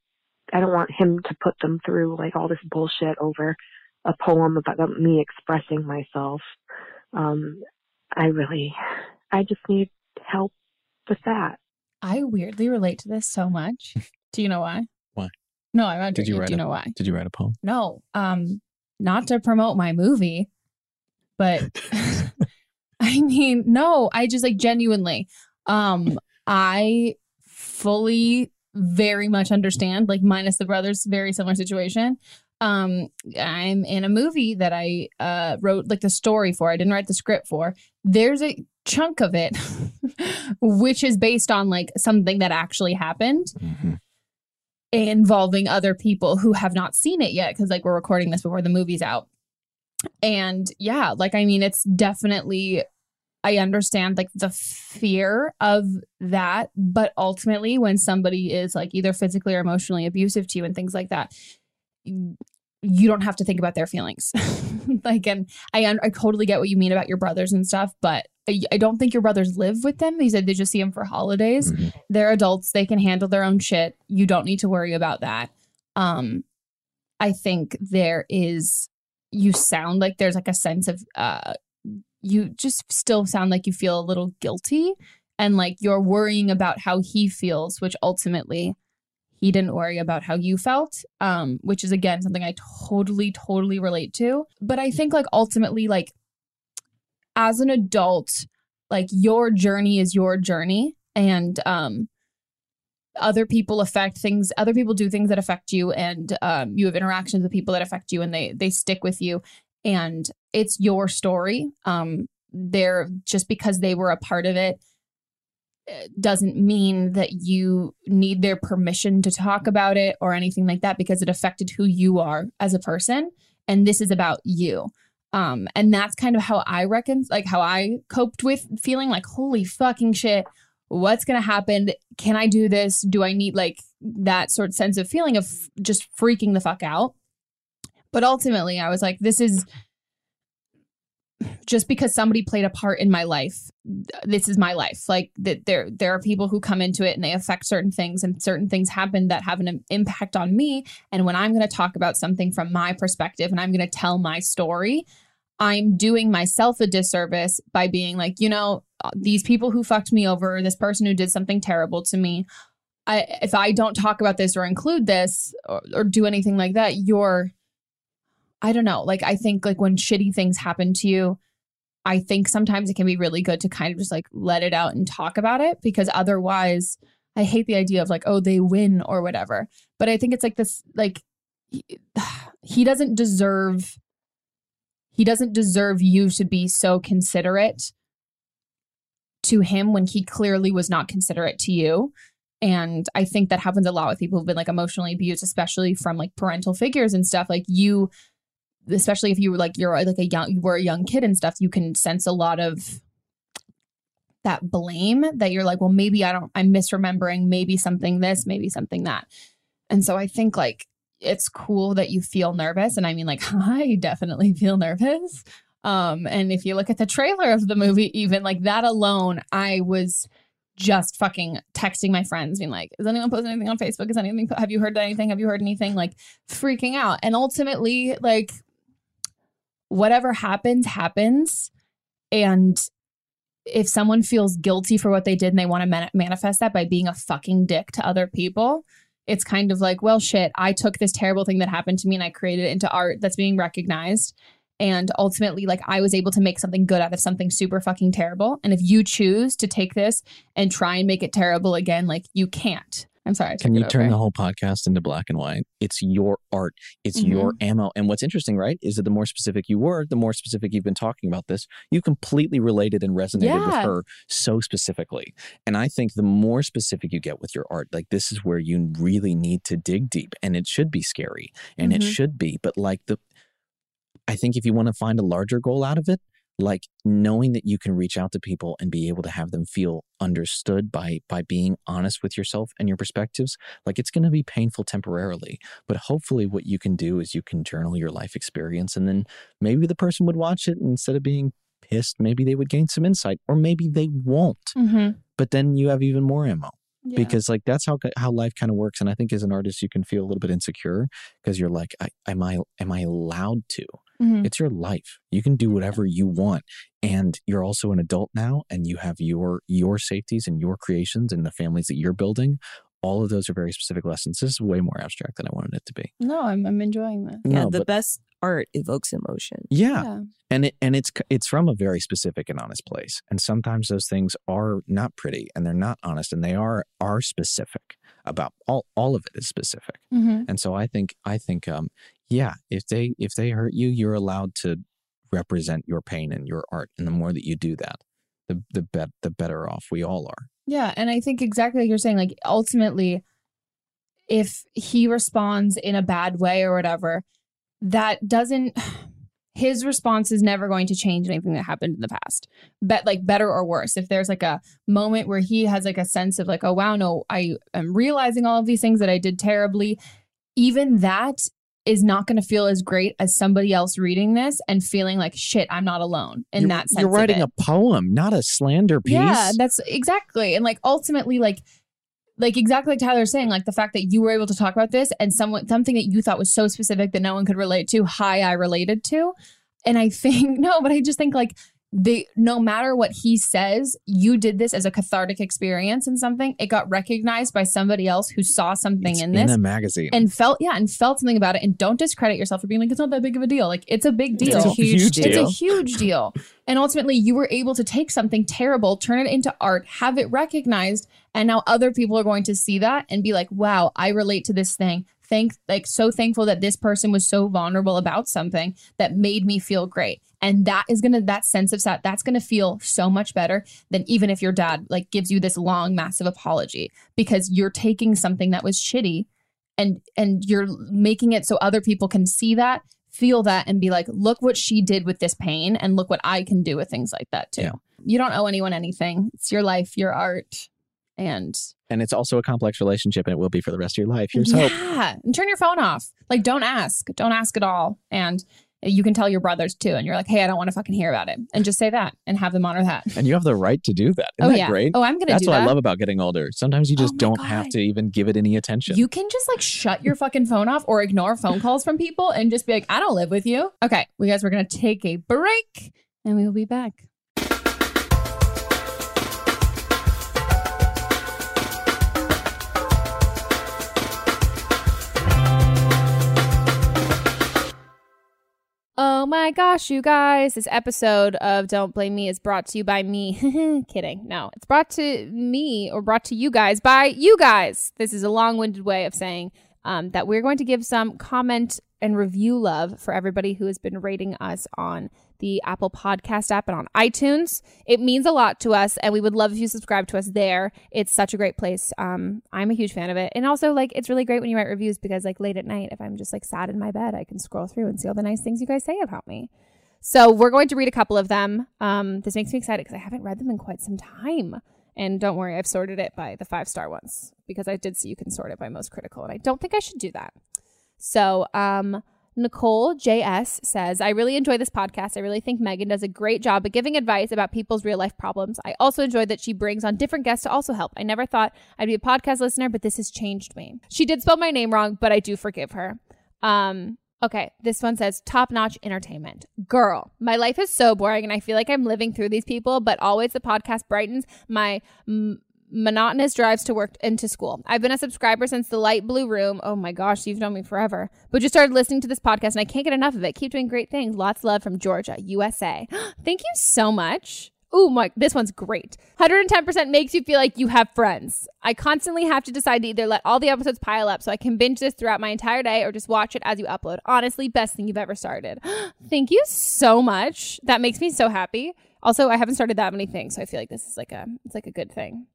I don't want him to put them through like all this bullshit over a poem about me expressing myself. Um, I really, I just need help with that. I weirdly relate to this so much. Do you know why? No, I'm not. Did you Do write? you a, know why? Did you write a poem? No, um, not to promote my movie, but I mean, no, I just like genuinely, um, I fully very much understand, like minus the brothers, very similar situation. Um, I'm in a movie that I uh wrote like the story for. I didn't write the script for. There's a chunk of it which is based on like something that actually happened involving other people who have not seen it yet because like we're recording this before the movie's out. And yeah like i mean it's definitely i understand like the fear of that but ultimately when somebody is like either physically or emotionally abusive to you and things like that you don't have to think about their feelings. Like and i i totally get what you mean about your brothers and stuff but I, I don't think your brothers live with them. He said they just see them for holidays. They're adults. They can handle their own shit. You don't need to worry about that. Um I think there is you sound like there's like a sense of uh you just still sound like you feel a little guilty and like you're worrying about how he feels, which ultimately he didn't worry about how you felt, um, which is again something I totally, totally relate to. But I think like ultimately, like as an adult, like your journey is your journey. And um other people affect things other people do things that affect you and um, you have interactions with people that affect you and they they stick with you and it's your story um they're just because they were a part of it eh, doesn't mean that you need their permission to talk about it or anything like that because it affected who you are as a person and this is about you um and that's kind of how i reckon like how i coped with feeling like holy fucking shit what's going to happen? Can i do this? Do i need like that sort of sense of feeling of just freaking the fuck out. But ultimately i was like this is just because somebody played a part in my life this is my life. Like that there there are people who come into it and they affect certain things and certain things happen that have an impact on me. And when i'm going to talk about something from my perspective and i'm going to tell my story i'm doing myself a disservice by being like you know these people who fucked me over this person who did something terrible to me I, if i don't talk about this or include this or, or do anything like that you're I don't know. Like I think like when shitty things happen to you, I think sometimes it can be really good to kind of just like let it out and talk about it because otherwise I hate the idea of like oh they win or whatever. But I think it's like this like he, he doesn't deserve he doesn't deserve you to be so considerate to him when he clearly was not considerate to you. And I think that happens a lot with people who've been like emotionally abused, especially from like parental figures and stuff. Like you especially if you were like you're like a young you were a young kid and stuff you can sense a lot of that blame that you're like well maybe i don't i'm misremembering maybe something this maybe something that and so i think like it's cool that you feel nervous and i mean like i definitely feel nervous. Um and if you look at the trailer of the movie even like that alone i was just fucking texting my friends being like is anyone posting anything on facebook? Is anything have you heard anything? Have you heard anything? Like freaking out. And ultimately like whatever happens, happens. And if someone feels guilty for what they did and they want to man- manifest that by being a fucking dick to other people, it's kind of like, well, shit, I took this terrible thing that happened to me and I created it into art that's being recognized. And ultimately, like, I was able to make something good out of something super fucking terrible. And if you choose to take this and try and make it terrible again, like, you can't. I'm sorry. Can you turn the whole podcast into black and white? It's your art. It's mm-hmm. your ammo. And what's interesting, right, is that the more specific you were, the more specific you've been talking about this. You completely related and resonated yeah. with her so specifically. And I think the more specific you get with your art, like this is where you really need to dig deep. And it should be scary. And mm-hmm. it should be. But like the I think if you want to find a larger goal out of it, like knowing that you can reach out to people and be able to have them feel understood by by being honest with yourself and your perspectives like it's going to be painful temporarily but hopefully what you can do is you can journal your life experience and then maybe the person would watch it instead of being pissed maybe they would gain some insight or maybe they won't mm-hmm. but then you have even more ammo yeah. because like that's how how life kind of works and i think as an artist you can feel a little bit insecure because you're like I, am i am i allowed to Mm-hmm. It's your life. You can do whatever you want. And you're also an adult now and you have your your safeties and your creations and the families that you're building. All of those are very specific lessons. This is way more abstract than I wanted it to be. No, I'm I'm enjoying this. Yeah, No, the but- best art evokes emotion. Yeah. And it and it's it's from a very specific and honest place. And sometimes those things are not pretty and they're not honest and they are are specific about all all of it is specific. Mhm. And so I think I think um yeah, if they if they hurt you, you're allowed to represent your pain and your art. And the more that you do that, the the bet the better off we all are. Yeah, and I think exactly like you're saying, like ultimately, if he responds in a bad way or whatever, that doesn't his response is never going to change anything that happened in the past. But like better or worse. If there's like a moment where he has like a sense of like, oh wow, no, I am realizing all of these things that I did terribly, even that is not going to feel as great as somebody else reading this and feeling like shit i'm not alone in you're, that sense You're writing a poem, not a slander piece. yeah that's exactly and like ultimately like like exactly like Tyler's saying, like the fact that you were able to talk about this and someone something that you thought was so specific that no one could relate to, hi, I related to. And I think no, but I just think like the no matter what he says, you did this as a cathartic experience and something. It got recognized by somebody else who saw something It's in this a magazine. and felt yeah and felt something about it. And don't discredit yourself for being like it's not that big of a deal. Like it's a big deal. It's a huge deal. It's a huge deal. And ultimately, you were able to take something terrible, turn it into art, have it recognized, and now other people are going to see that and be like, "Wow, I relate to this thing." Thank, like, so thankful that this person was so vulnerable about something that made me feel great. And that is gonna, that sense of sat, that's gonna feel so much better than even if your dad like gives you this long, massive apology because you're taking something that was shitty and and you're making it so other people can see that feel that and be like look what she did with this pain and look what i can do with things like that too. You don't owe anyone anything. It's your life your art and and it's also a complex relationship, and it will be for the rest of your life. Here's hope. yeah and turn your phone off. Like don't ask. Don't ask at all. And you can tell your brothers too and you're like hey i don't want to fucking hear about it and just say that and have them honor that And you have the right to do that. Isn't Oh, that yeah. great? Oh, I'm gonna do that. That's what I that. Oh love about getting older. Sometimes you oh just my don't have to even give it any attention. You can just like shut your fucking phone off or ignore phone calls from people and just be like, I don't live with you. Okay, we guys, we're gonna take a break and we will be back. Oh my gosh, you guys. This episode of Don't Blame Me is brought to you by me. Kidding. No, it's brought to me or brought to you guys by you guys. This is a long winded way of saying um, that we're going to give some comment and review love for everybody who has been rating us on the Apple Podcast app and on iTunes. It means a lot to us, and we would love if you subscribe to us there. It's such a great place. Um, I'm a huge fan of it, and also like it's really great when you write reviews because like late at night, if I'm just like sad in my bed, I can scroll through and see all the nice things you guys say about me. So we're going to read a couple of them. Um, this makes me excited because I haven't read them in quite some time. And don't worry, I've sorted it by the five star ones because I did see you can sort it by most critical, and I don't think I should do that. So, um, Nicole JS says, I really enjoy this podcast. I really think Megan does a great job at giving advice about people's real life problems. I also enjoy that she brings on different guests to also help. I never thought I'd be a podcast listener, but this has changed me. She did spell my name wrong, but I do forgive her. Um, okay, this one says top notch entertainment. Girl, my life is so boring and I feel like I'm living through these people, but always the podcast brightens my m- monotonous drives to work and to school. I've been a subscriber since the light blue room. Oh my gosh, you've known me forever. But just started listening to this podcast and I can't get enough of it. Keep doing great things. Lots of love from Georgia, USA. Thank you so much. Ooh, my, this one's great. 110% makes you feel like you have friends. I constantly have to decide to either let all the episodes pile up so I can binge this throughout my entire day or just watch it as you upload. Honestly, best thing you've ever started. Thank you so much. That makes me so happy. Also, I haven't started that many things, so I feel like this is like a it's like a good thing.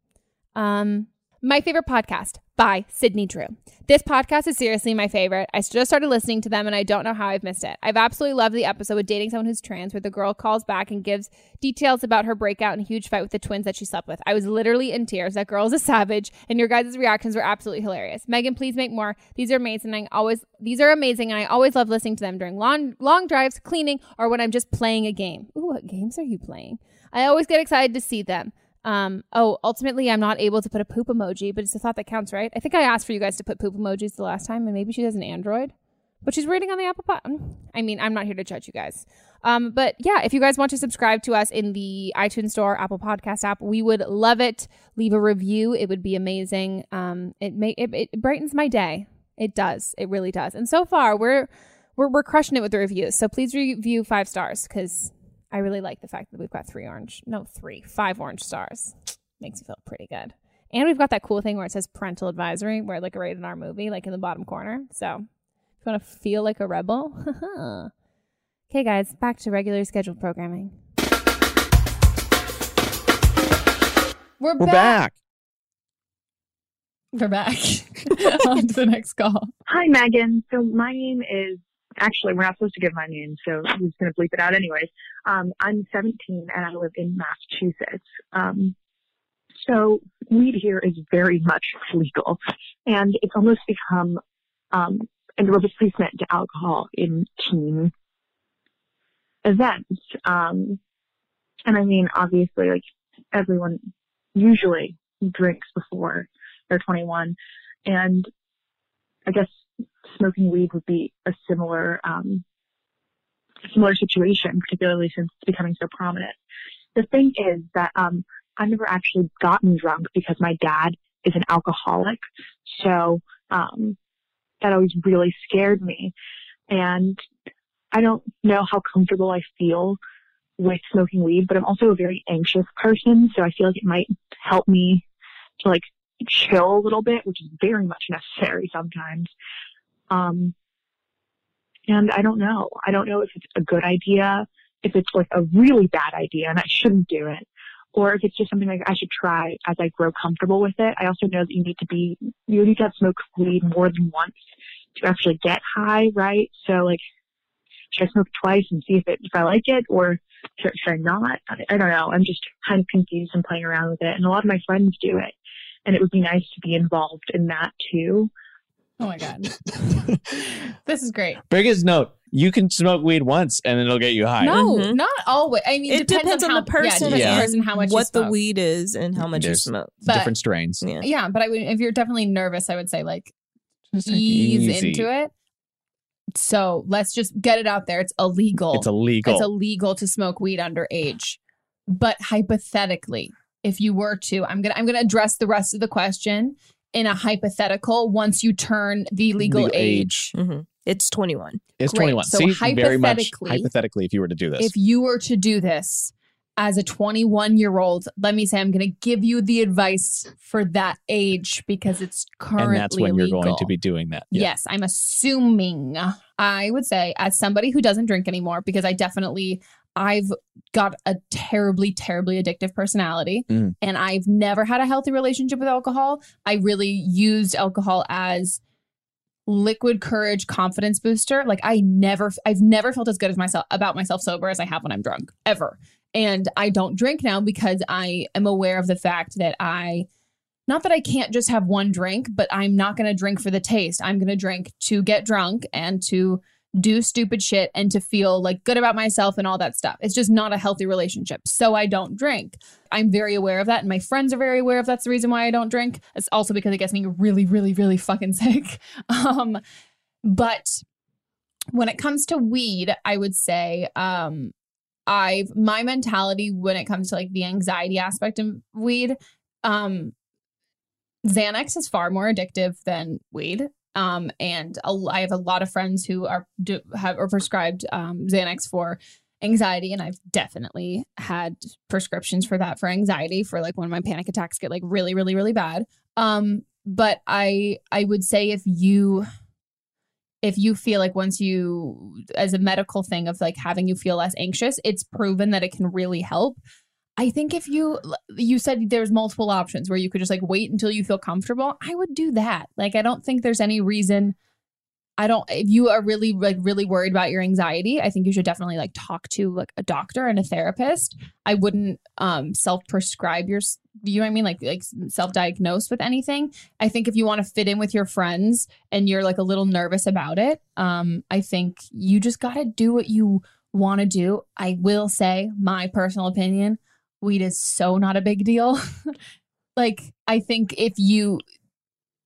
Um, my favorite podcast by Sydney Drew. This podcast is seriously my favorite. I just started listening to them and I don't know how I've missed it. I've absolutely loved the episode with dating someone who's trans, where the girl calls back and gives details about her breakout and huge fight with the twins that she slept with. I was literally in tears. That girl is a savage, and your guys' reactions were absolutely hilarious. Megan, please make more. These are amazing. I always these are amazing, and I always love listening to them during long long drives, cleaning, or when I'm just playing a game. Ooh, what games are you playing? I always get excited to see them. Um, oh, ultimately, I'm not able to put a poop emoji, but it's a thought that counts, right? I think I asked for you guys to put poop emojis the last time, and maybe she has an Android, but she's rating on the Apple Pod. I mean, I'm not here to judge you guys. Um, but yeah, if you guys want to subscribe to us in the iTunes Store, Apple Podcast app, we would love it. Leave a review; it would be amazing. Um, it may it, it brightens my day. It does. It really does. And so far, we're we're we're crushing it with the reviews. So please review five stars because I really like the fact that we've got three orange, no, three, five orange stars. Makes me feel pretty good. And we've got that cool thing where it says parental advisory, where like rated our movie, like in the bottom corner. So if you want to feel like a rebel. okay, guys, back to regular scheduled programming. We're, We're back. back. We're back. On to the next call. Hi, Megan. So my name is actually we're not supposed to give my name, so I'm just going to bleep it out anyways. Um, I'm 17 and I live in Massachusetts. Um, so weed here is very much legal, and it's almost become um, a replacement to alcohol in teen events. Um, and I mean, obviously, like everyone usually drinks before they're 21, and I guess smoking weed would be a similar um, similar situation, particularly since it's becoming so prominent. The thing is that um, I've never actually gotten drunk because my dad is an alcoholic, so um, that always really scared me, and I don't know how comfortable I feel with smoking weed, but I'm also a very anxious person, so I feel like it might help me to like chill a little bit, which is very much necessary sometimes. Um, and I don't know. I don't know if it's a good idea, if it's like a really bad idea and I shouldn't do it, or if it's just something like I should try as I grow comfortable with it. I also know that you need to be, you need to have smoked weed more than once to actually get high, right? So like, should I smoke twice and see if it, if I like it or should, should I not? I, I don't know. I'm just kind of confused and playing around with it. And a lot of my friends do it. And it would be nice to be involved in that too. Oh my God. this is great. Biggest note: you can smoke weed once and it'll get you high. No, mm-hmm. not always. I mean, it depends, on how, the person, Yeah, it depends on Yeah. the person how much what you the weed is, and how much There's you smoke. But- different strains. Yeah. Yeah, but I would if you're definitely nervous, I would say like Just ease easy. into it. So let's just get it out there. It's illegal. It's illegal. It's illegal to smoke weed underage. But hypothetically, if you were to, I'm gonna I'm gonna address the rest of the question in a hypothetical once you turn the legal, Legal age. Mhm. It's 21. It's Great. 21. So See, very much hypothetically- hypothetically, if you were to do this, If you were to do this as a 21 year old, let me say I'm going to give you the advice for that age because it's currently and that's when you're going to be doing that. Yeah. Yes, I'm assuming. I would say, as somebody who doesn't drink anymore, because I definitely, I've got a terribly, terribly addictive personality, Mm. and I've never had a healthy relationship with alcohol. I really used alcohol as liquid courage confidence booster like i never i've never felt as good as myself about myself sober as i have when i'm drunk ever and i don't drink now because i am aware of the fact that i not that I can't just have one drink, but I'm not going to drink for the taste. I'm going to drink to get drunk and to do stupid shit and to feel like good about myself and all that stuff. It's just not a healthy relationship. So I don't drink. I'm very aware of that. And my friends are very aware of that's the reason why I don't drink. It's also because it gets me really, really, really fucking sick. Um, but when it comes to weed, I would say, um, I've my mentality when it comes to like the anxiety aspect of weed, um, Xanax is far more addictive than weed. Um, and a, I have a lot of friends who are do, have are prescribed um, Xanax for anxiety, and I've definitely had prescriptions for that for anxiety for like when my panic attacks get like really, really, really bad. Um, but I I would say if you if you feel like once you as a medical thing of like having you feel less anxious, it's proven that it can really help. I think if you you said there's multiple options where you could just like wait until you feel comfortable, I would do that. Like I don't think there's any reason I don't if you are really like really worried about your anxiety, I think you should definitely like talk to like a doctor and a therapist. I wouldn't um self-prescribe your you know what I mean like like self-diagnose with anything. I think if you want to fit in with your friends and you're like a little nervous about it, um I think you just got to do what you want to do. I will say my personal opinion, weed is so not a big deal. like I think if you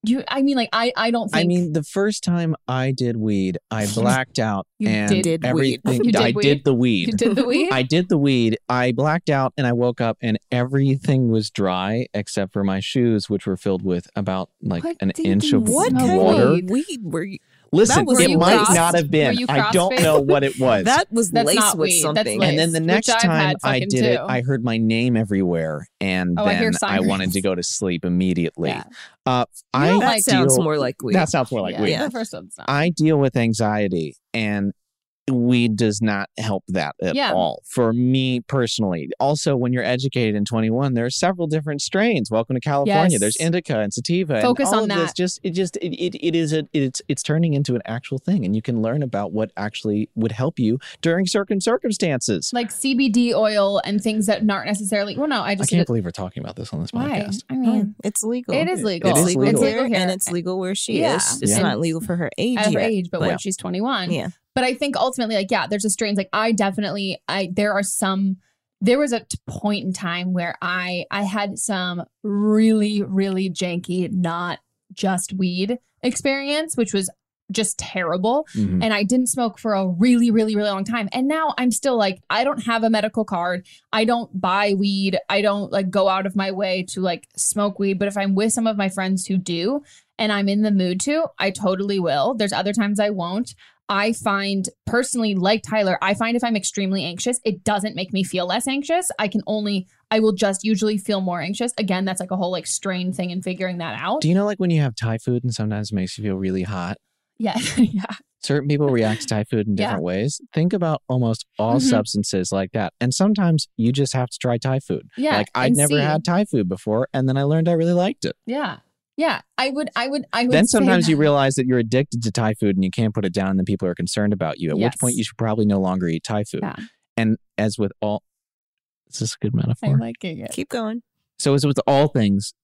you I mean like I I don't think I mean, the first time I did weed, I blacked out You and did Did weed. everything. You did I weed? did the weed. You did the weed? I did the weed. I blacked out and I woke up and everything was dry except for my shoes, which were filled with about like What an inch of What Smoke kind water. of weed were you? Listen, was it might crossed- not have been. I don't crossfit? know what it was. That was That's laced not with weed. Something. lace. and then the next time I fucking did it. I heard my name everywhere, and Oh, I then I, wanted to go to sleep immediately. Yeah. Uh, I that like- sounds deal- more like weed. That sounds more like yeah, weed. The first one's not. I deal with anxiety and weed does not help that at Yeah. all for me personally. Also, when you're educated in 21, there are several different strains. Welcome to California. Yes. There's indica and sativa. Focus and all on of this that. just it just it, it, it is a it's it's turning into an actual thing and you can learn about what actually would help you during certain circumstances. like CBD oil and things that aren't necessarily well no, I just I just can't believe we're talking about this on this why? podcast. I Oh, mean it's legal. It is legal. It is It's legal, legal. It's legal here, here. and it's legal where she Yeah. is. It's Yeah. not legal for her age at her yet. age, but when she's 21. yeah, But I think ultimately, like, yeah, there's a strains like I definitely, I there are some there was a point in time where I I had some really really janky not just weed experience, which was just terrible. Mhm. And I didn't smoke for a really, really, really long time. And now I'm still like, I don't have a medical card. I don't buy weed. I don't like go out of my way to like smoke weed. But if I'm with some of my friends who do and I'm in the mood to, I totally will. There's other times I won't. I find personally, like Tyler, I find if I'm extremely anxious, it doesn't make me feel less anxious. I can only, I will just usually feel more anxious. Again, that's like a whole like strain thing and figuring that out. Do you know like when you have Thai food and sometimes it makes you feel really hot? yeah. yeah. Certain people react to Thai food in Yeah. different ways. Think about almost all Mhm. substances like that. And sometimes you just have to try Thai food. Yeah, Like I'd never see. had Thai food before and then I learned I really liked it. Yeah. Yeah. I would, I would, I would. Then sometimes you realize that you're addicted to Thai food and you can't put it down and then people are concerned about you. At Yes. which point you should probably no longer eat Thai food. Yeah. And as with all is this a good metaphor? I'm liking it. Keep going. So as with all things,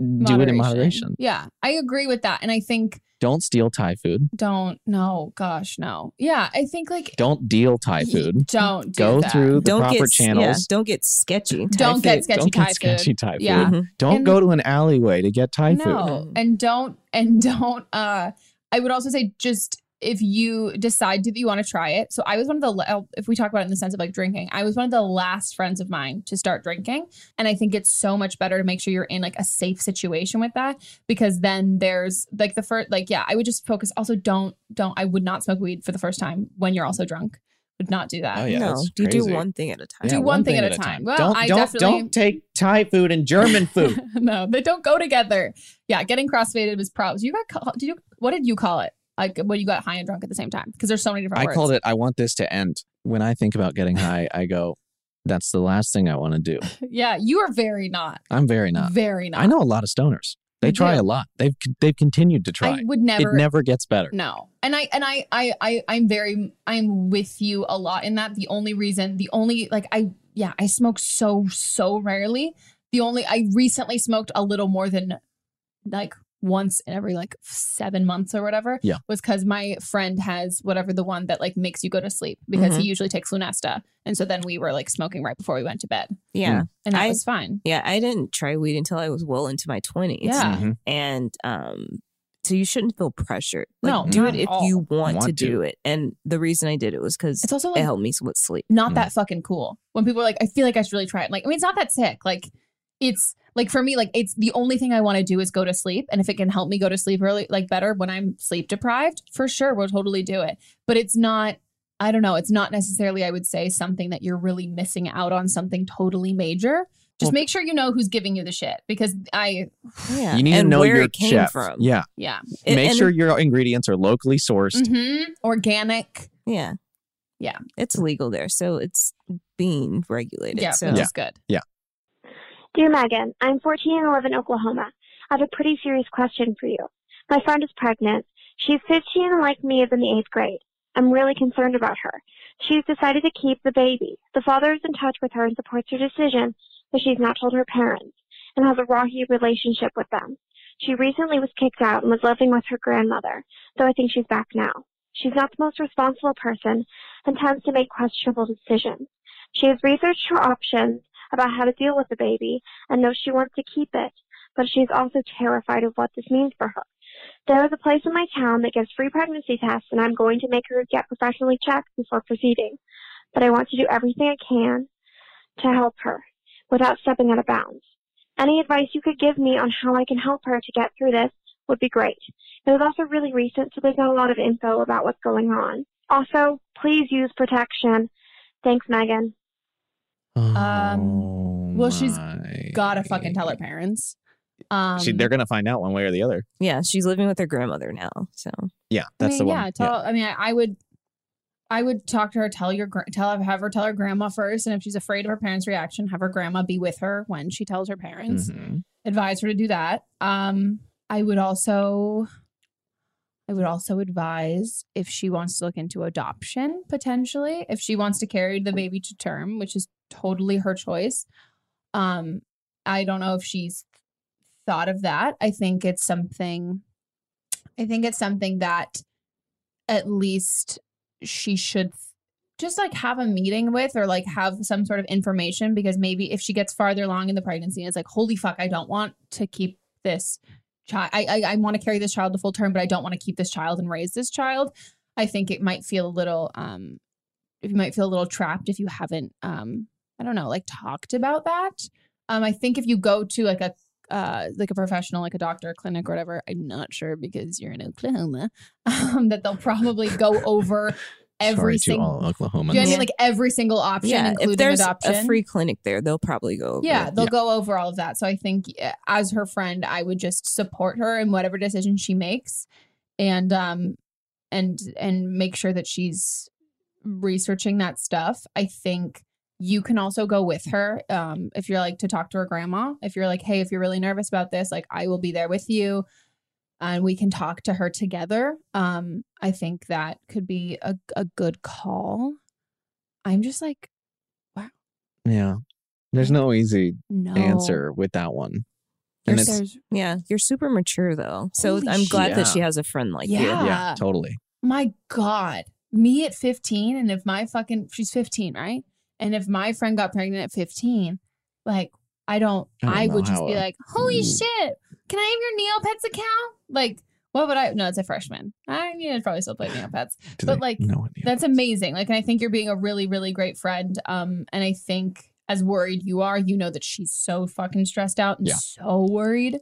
do it in moderation. Yeah, I agree with that. And I think Don't steal Thai food. don't no, gosh, no. Yeah, I think like Don't deal Thai food. don't do Go that. through the Don't proper get s- yeah, channels. don't get sketchy. Thai Don't get sketchy Don't Thai get sketchy food. Thai food. Yeah. Mhm. Don't And- go to an alleyway to get Thai food. no, and don't and don't. uh I would also say just if you decide that you want to try it. So I was one of the oh, if we talk about it in the sense of like drinking, I was one of the last friends of mine to start drinking, and I think it's so much better to make sure you're in like a safe situation with that because then there's like the first like yeah, I would just focus. Also, don't don't I would not smoke weed for the first time when you're also drunk. Would not do that. Oh, yeah, no, that's you do one thing at a time. Do one thing at a time. Well, don't I don't, definitely- don't take Thai food and German food. no, they don't go together. Yeah, getting crossfaded was problems. You got call, did you what did you call it? Like when you got high and drunk at the same time? Because there's so many different I words. called it I want this to end. When I think about getting high, I go, that's the last thing I want to do. Yeah, you are very not. I'm very not. Very not. I know a lot of stoners. They You try do. a lot. They've they've continued to try. I would never It never gets better. No. And I and I I I I'm very I'm with you a lot in that. The only reason, the only like I yeah, I smoke so so rarely. The only I recently smoked a little more than like once in every like seven months or whatever. Yeah. Was because my friend has whatever the one that like makes you go to sleep because he Mhm. usually takes Lunesta. And so then we were like smoking right before we went to bed. Yeah. And that I- was fine. Yeah, I didn't try weed until I was well into my 20s. Yeah. Mhm. And um so you shouldn't feel pressured. Like No, do it if all. you want, Want to to. do it. And the reason I did it was cuz It's also it helped me with sleep. not that fucking cool. When people are like, I feel like I should really try it. Like, I mean, it's not that sick. Like, it's like for me, like it's the only thing I want to do is go to sleep. And if it can help me go to sleep early, like better when I'm sleep deprived, for sure, we'll totally do it. But it's not, I don't know, it's not necessarily, I would say, something that you're really missing out on something totally major. Just Well- make sure you know who's giving you the shit because I, Yeah. You need and to know where your it came chef. from. Yeah. yeah. And- Make and- sure your ingredients are locally sourced. hmm Organic. Yeah. Yeah. It's legal there. So it's being regulated. Yeah. so Which Yeah. is good. Dear Megan, I'm 14 and live in Oklahoma. I have a pretty serious question for you. My friend is pregnant. She's 15 and like me is in the eighth grade. I'm really concerned about her. She's decided to keep the baby. The father is in touch with her and supports her decision, but she's not told her parents and has a rocky relationship with them. She recently was kicked out and was living with her grandmother, though I think she's back now. She's not the most responsible person and tends to make questionable decisions. She has researched her options about how to deal with the baby and knows she wants to keep it, but she's also terrified of what this means for her. There is a place in my town that gives free pregnancy tests, and I'm going to make her get professionally checked before proceeding. But I want to do everything I can to help her without stepping out of bounds. Any advice you could give me on how I can help her to get through this would be great. It was also really recent, so there's not a lot of info about what's going on. Also, please use protection. Thanks, Megan. Um, well, she's Oh my. gotta fucking tell her parents. Um, She, they're gonna find out one way or the other. Yeah, she's living with her grandmother now. So Yeah, I that's mean, the one. yeah, tell. I mean, I, I would, I would talk to her. Tell your tell have her tell her grandma first, and if she's afraid of her parents' reaction, have her grandma be with her when she tells her parents. Mhm. Advise her to do that. Um, I would also, I would also advise if she wants to look into adoption potentially, if she wants to carry the baby to term, which is totally her choice. Um, I don't know if she's thought of that. I think it's something. I think it's something that at least she should just like have a meeting with or like have some sort of information because maybe if she gets farther along in the pregnancy, it's like, holy fuck, I don't want to keep this child. I I, I want to carry this child to full term, but I don't want to keep this child and raise this child. I think it might feel a little um if you might feel a little trapped if you haven't um I don't know, like talked about that. Um I think if you go to like a uh, like a professional, like a doctor, clinic, or whatever. I'm not sure because you're in Oklahoma. Um, that they'll probably go over every Sorry to all single. Oklahomans. Do you know I mean? Like every single option, yeah, including if there's adoption. a free clinic there, they'll probably go over. yeah, it. they'll go over all of that. So I think uh, as her friend, I would just support her in whatever decision she makes, and um, and and make sure that she's researching that stuff. I think you can also go with her um, if you're like to talk to her grandma. If you're like, hey, if you're really nervous about this, like I will be there with you, and we can talk to her together. Um, I think that could be a a good call. I'm just like, wow. Yeah. There's no easy No. answer with that one. You're And it's yeah, you're super mature though. So Holy I'm glad that she has a friend like Yeah. you. yeah, totally. my God, me at 15, and if my fucking, she's 15, right? And if my friend got pregnant at 15, like, I don't, I don't I, would just be a- like, holy Mm. shit, can I have your Neopets account? Like, what would I, no, it's a freshman. I need to probably still play Neopets. Do but like, that's amazing. Like, and I think you're being a really, really great friend. Um, and I think as worried you are, you know that she's so fucking stressed out and Yeah. so worried.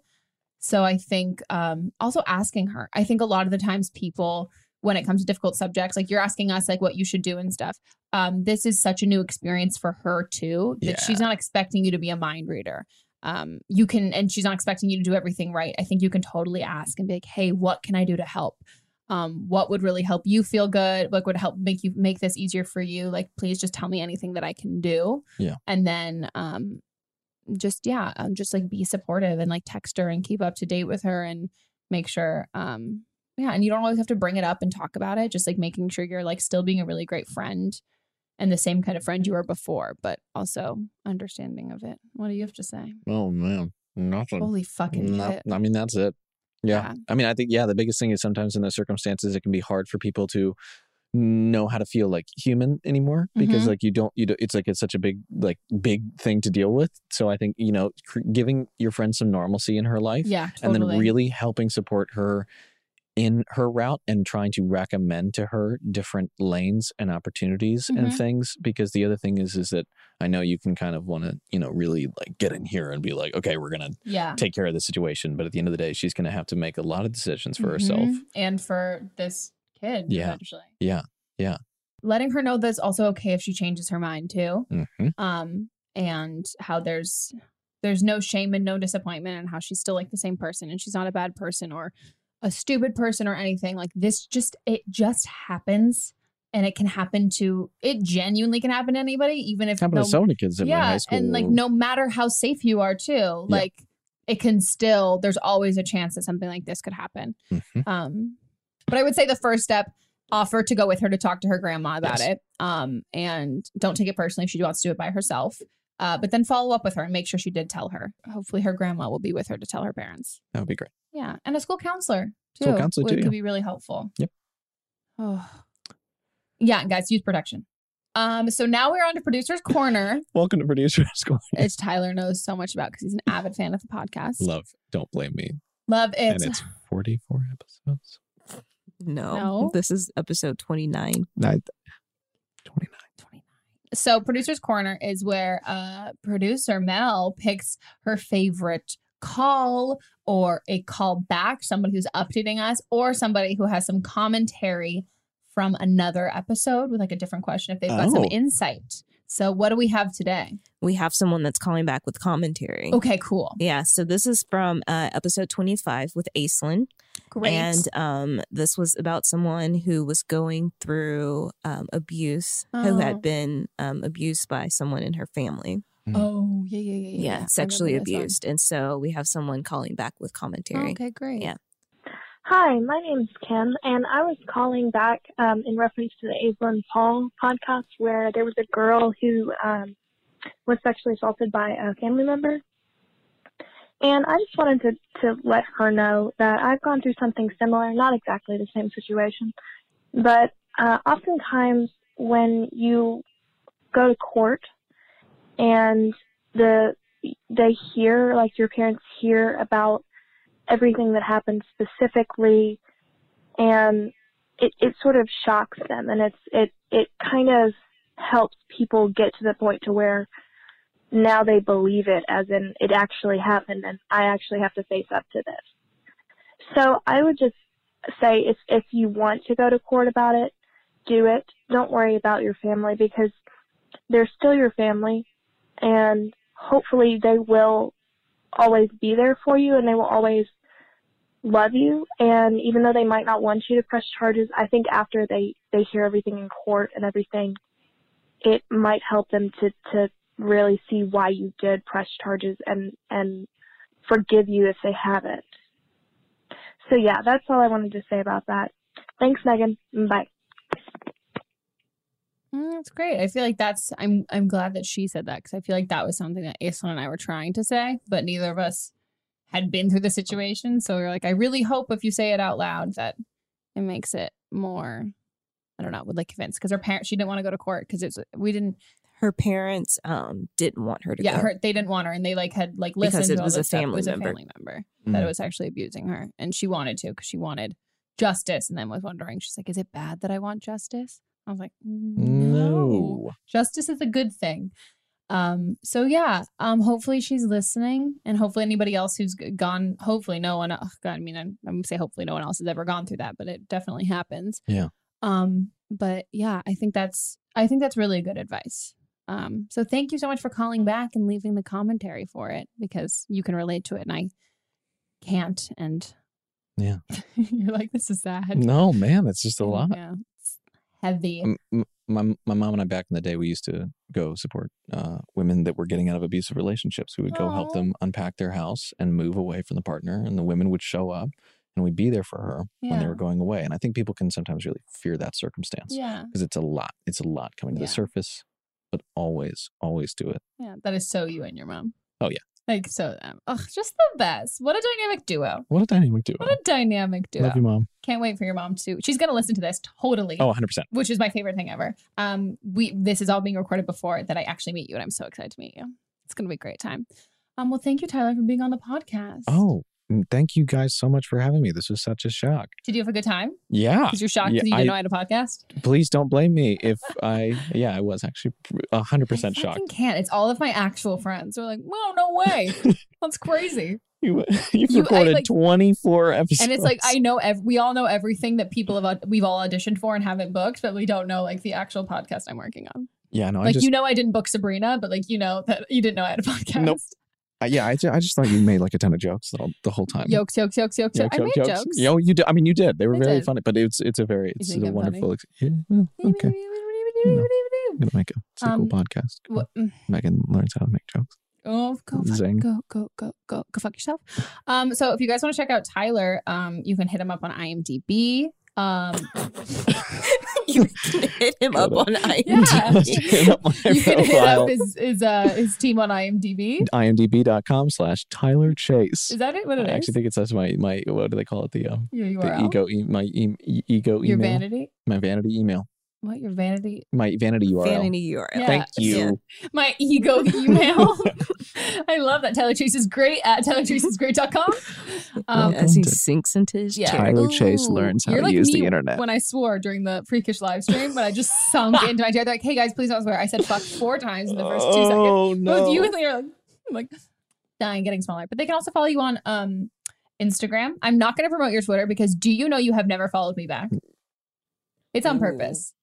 So I think um also asking her. I think a lot of the times people when it comes to difficult subjects, like you're asking us like what you should do and stuff. Um, this is such a new experience for her too that she's not expecting you to be a mind reader. Um, you can, and she's not expecting you to do everything right. I think you can totally ask and be like, "Hey, what can I do to help? Um, what would really help you feel good? What would help make you make this easier for you? Like, please just tell me anything that I can do." Yeah. and then um, just yeah, um, just like be supportive and like text her and keep up to date with her and make sure um yeah, and you don't always have to bring it up and talk about it. Just like making sure you're like still being a really great friend and the same kind of friend you were before, but also understanding of it. What do you have to say? Oh man, nothing. Holy fucking No, shit. I mean that's it. Yeah. Yeah. I mean, I think yeah, the biggest thing is sometimes in those circumstances it can be hard for people to know how to feel like human anymore because Mhm. like you don't you do, it's like it's such a big like big thing to deal with. So I think you know cr- giving your friend some normalcy in her life Yeah, and then really helping support her in her route and trying to recommend to her different lanes and opportunities and Mhm. things because the other thing is is that I know you can kind of want to you know really like get in here and be like okay we're going to Yeah. take care of the situation but at the end of the day she's going to have to make a lot of decisions for herself Mhm. and for this kid Yeah. eventually. yeah yeah Letting her know that it's also okay if she changes her mind too. hmm um and how there's there's no shame and no disappointment and how she's still like the same person and she's not a bad person or a stupid person or anything like this just it just happens and it can happen to it genuinely can happen to anybody even if happened no, to so many kids in my yeah high school and like no matter how safe you are too like it can still there's always a chance that something like this could happen. Mhm. um but i would say the first step offer to go with her to talk to her grandma about Yes. it um and don't take it personally if she wants to do it by herself uh, but then follow up with her and make sure she did tell her. Hopefully her grandma will be with her to tell her parents. That would be great yeah and a school counselor too School counselor would- too, could yeah. be really helpful Yep. oh yeah guys use protection um so now we're on to producer's corner welcome to producer's corner. It's Tyler knows so much about because he's an avid fan of the podcast. love don't blame me Love it. and it's 44 episodes No, No. this is episode 29. Twenty-nine. Twenty-nine. so producer's corner is where uh producer Mel picks her favorite call or a call back, somebody who's updating us, or somebody who has some commentary from another episode with like a different question if they've got some Oh. insight. So what do we have today? We have someone that's calling back with commentary. Okay, cool. Yeah, so this is from uh, episode 25 with Aislinn. Great. And um, this was about someone who was going through um, abuse, who Oh. had been um, abused by someone in her family. Oh, yeah, yeah, yeah, yeah. Yeah, sexually remember this one. abused. And so we have someone calling back with commentary. Okay, great. Yeah. Hi, my name is Kim, and I was calling back um, in reference to the Aislinn Paul podcast where there was a girl who um, was sexually assaulted by a family member. And I just wanted to, to let her know that I've gone through something similar, not exactly the same situation, but uh, oftentimes when you go to court and the they hear like your parents hear about everything that happened specifically and it, it sort of shocks them and it's it it kind of helps people get to the point to where now they believe it as in it actually happened and I actually have to face up to this. So I would just say if if you want to go to court about it, do it. Don't worry about your family because they're still your family and hopefully they will always be there for you and they will always love you. And even though they might not want you to press charges i think after they they hear everything in court and everything it might help them to to really see why you did press charges and and forgive you if they haven't. So yeah that's all i wanted to say about that. Thanks megan. Bye Mm, That's great. I feel like that's I'm I'm glad that she said that because I feel like that was something that Aislinn and I were trying to say, but neither of us had been through the situation. So we are like, I really hope if you say it out loud that it makes it more I don't know, would like convince because her parents she didn't want to go to court because it's we didn't Her parents um didn't want her to yeah, go. her they didn't want her and they like had like Because listened it to was a family it was a member. family member that Mm. was actually abusing her and she wanted to because she wanted justice and then was wondering she's like is it bad that I want justice I was like no justice is a good thing um so yeah um hopefully she's listening and hopefully anybody else who's gone hopefully no one oh god i mean i'm, I'm gonna say hopefully no one else has ever gone through that but it definitely happens Yeah. um but yeah i think that's i think that's really good advice um so thank you so much for calling back and leaving the commentary for it because you can relate to it and i can't and Yeah. you're like this is sad No, man, it's just a lot. yeah heavy M- my my mom and I back in the day, we used to go support uh, women that were getting out of abusive relationships. We would go help them unpack their house and move away from the partner, and the women would show up, and we'd be there for her when they were going away. And I think people can sometimes really fear that circumstance Yeah. because it's a lot. It's a lot coming to Yeah. the surface, but always, always do it. yeah that is so you and your mom Oh yeah, Like so, um, ugh, just the best. What a dynamic duo. what a dynamic duo. What a dynamic duo. Love you, mom. Can't wait for your mom to. She's gonna listen to this totally. Oh, 100 percent. Which is my favorite thing ever. Um, we this is all being recorded before that I actually meet you, and I'm so excited to meet you. It's gonna be a great time. Um, well, thank you, Tyler, for being on the podcast. Oh, mm, thank you guys so much for having me. This was such a shock. Did you have a good time? Yeah. Because you're shocked Yeah, that you didn't know I- I had a podcast. Please don't blame me if I. Yeah, I was actually a hundred percent shocked. Fucking can't. It's all of my actual friends. They're like, "Whoa, no way! That's crazy." You, you've You- I, recorded like- 24 episodes. And it's like I know ev- we all know everything that people have we've all auditioned for and haven't booked, but we don't know like the actual podcast I'm working on. yeah, no, I like just, you know, I didn't book Sabrina, but like you know that you didn't know I had a podcast. Nope. I- yeah, I just, I just thought you made like a ton of jokes the, whole- the whole time. Yokes, yokes, yokes, yokes. Yokes, I made jokes. jokes. Yo, you did. I mean, you did. They were I very did. funny, but it's it's a very it's think a I'm wonderful. Ex- yeah, well, okay. I'm gonna make a sequel Um, podcast. What, mm, Megan learns how to make jokes. oh, go, fuck, Zing. go, go, go, go, go, fuck yourself. Um, so if you guys want to check out Tyler, um, you can hit him up on IMDb. Um, you can hit him up on IMDb. yeah, Hit up my you can hit up his his uh his team on IMDb. IMDb.com slash Tyler Chase. Is that it? What it I is? actually think it says my my what do they call it the um Your the ego e- my e- e- ego Your email vanity? my vanity email What your vanity? my vanity URL. Vanity URL. Yeah. Thank you. Yeah. My ego email. I love that. Tyler Chase is great at tylerchasesgreat.com. Um, As he sinks into his Yeah. chair. Tyler Chase Ooh, learns how to like use me the internet. When I swore during the freakish live stream, when I just sunk into my chair, they're like, "Hey guys, please don't swear." I said "fuck" four times in the first two Oh, seconds. Both no. both you and Leah are like, I'm like dying, getting smaller. But they can also follow you on um Instagram. I'm not going to promote your Twitter because do you know you have never followed me back? It's on purpose.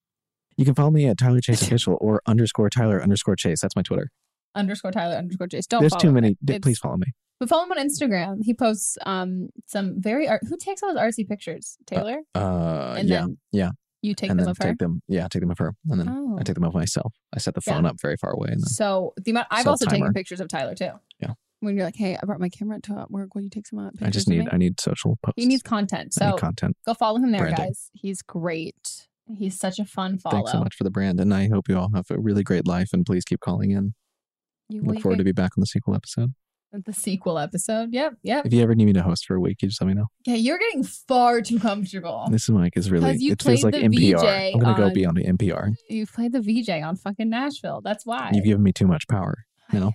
You can follow me at Tyler Chase Official or underscore Tyler underscore Chase. That's my Twitter. Underscore Tyler underscore Chase. Don't. There's too many. D- Please follow me. But follow him on Instagram. He posts um some very art. Who takes all those RC pictures? Taylor. Uh, And yeah, yeah. you take and them then of her? take them. Yeah, take them of her, and then Oh. I take them of myself. I set the phone Yeah. up very far away, and then So the amount I've also taken pictures of Tyler too. Yeah. When you're like, hey, I brought my camera to work. Will you take some uh, pictures? I just need me?" I need social posts. He needs content. So need content. go follow him there, Branding. guys. He's great. He's such a fun follow. Thanks so much for the brand, and I hope you all have a really great life. And please keep calling in. You, Look forward to be back on the sequel episode. The sequel episode. Yep. Yep. If you ever need me to host for a week, you just let me know. Yeah, you're getting far too comfortable. This mic is really. you it feels like NPR. VJ I'm going to go on- be on the NPR. You played the VJ on fucking Nashville. That's why. You've given me too much power, you know?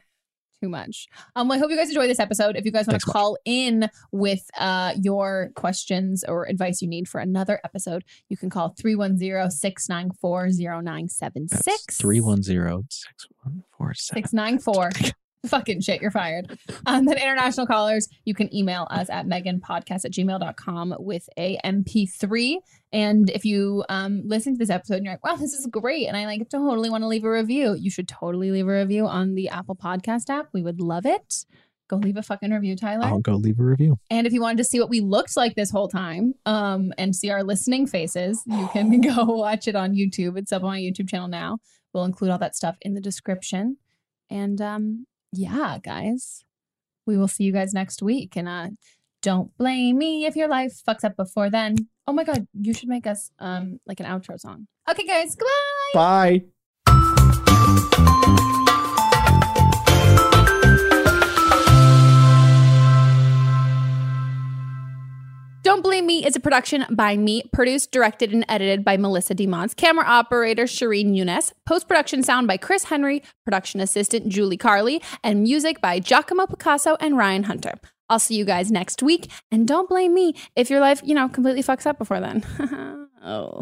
Too much. Um, well, I hope you guys enjoy this episode. If you guys want to so much. call in with uh, your questions or advice you need for another episode, you can call 310-694-0976. 310 614 694. Fucking shit, you're fired. Um, then international callers, you can email us at meganpodcast at gmail.com with a MP3. And if you um, listen to this episode and you're like, wow, this is great. And I like totally want to leave a review, you should totally leave a review on the Apple Podcast app. We would love it. Go leave a fucking review, Tyler. I'll go leave a review. And if you wanted to see what we looked like this whole time um, and see our listening faces, you can go watch it on YouTube. It's up on my YouTube channel now. We'll include all that stuff in the description. And um, yeah, guys, we will see you guys next week. And uh, don't blame me if your life fucks up before then. Oh my God, you should make us um, like an outro song. Okay, guys, goodbye. Bye. Don't Blame Me is a production by me, produced, directed, and edited by Melissa DeMons, camera operator Shireen Younes, post production sound by Chris Henry, production assistant Julie Carley, and music by Giacomo Picasso and Ryan Hunter. I'll see you guys next week, and don't blame me if your life, you know, completely fucks up before then. oh.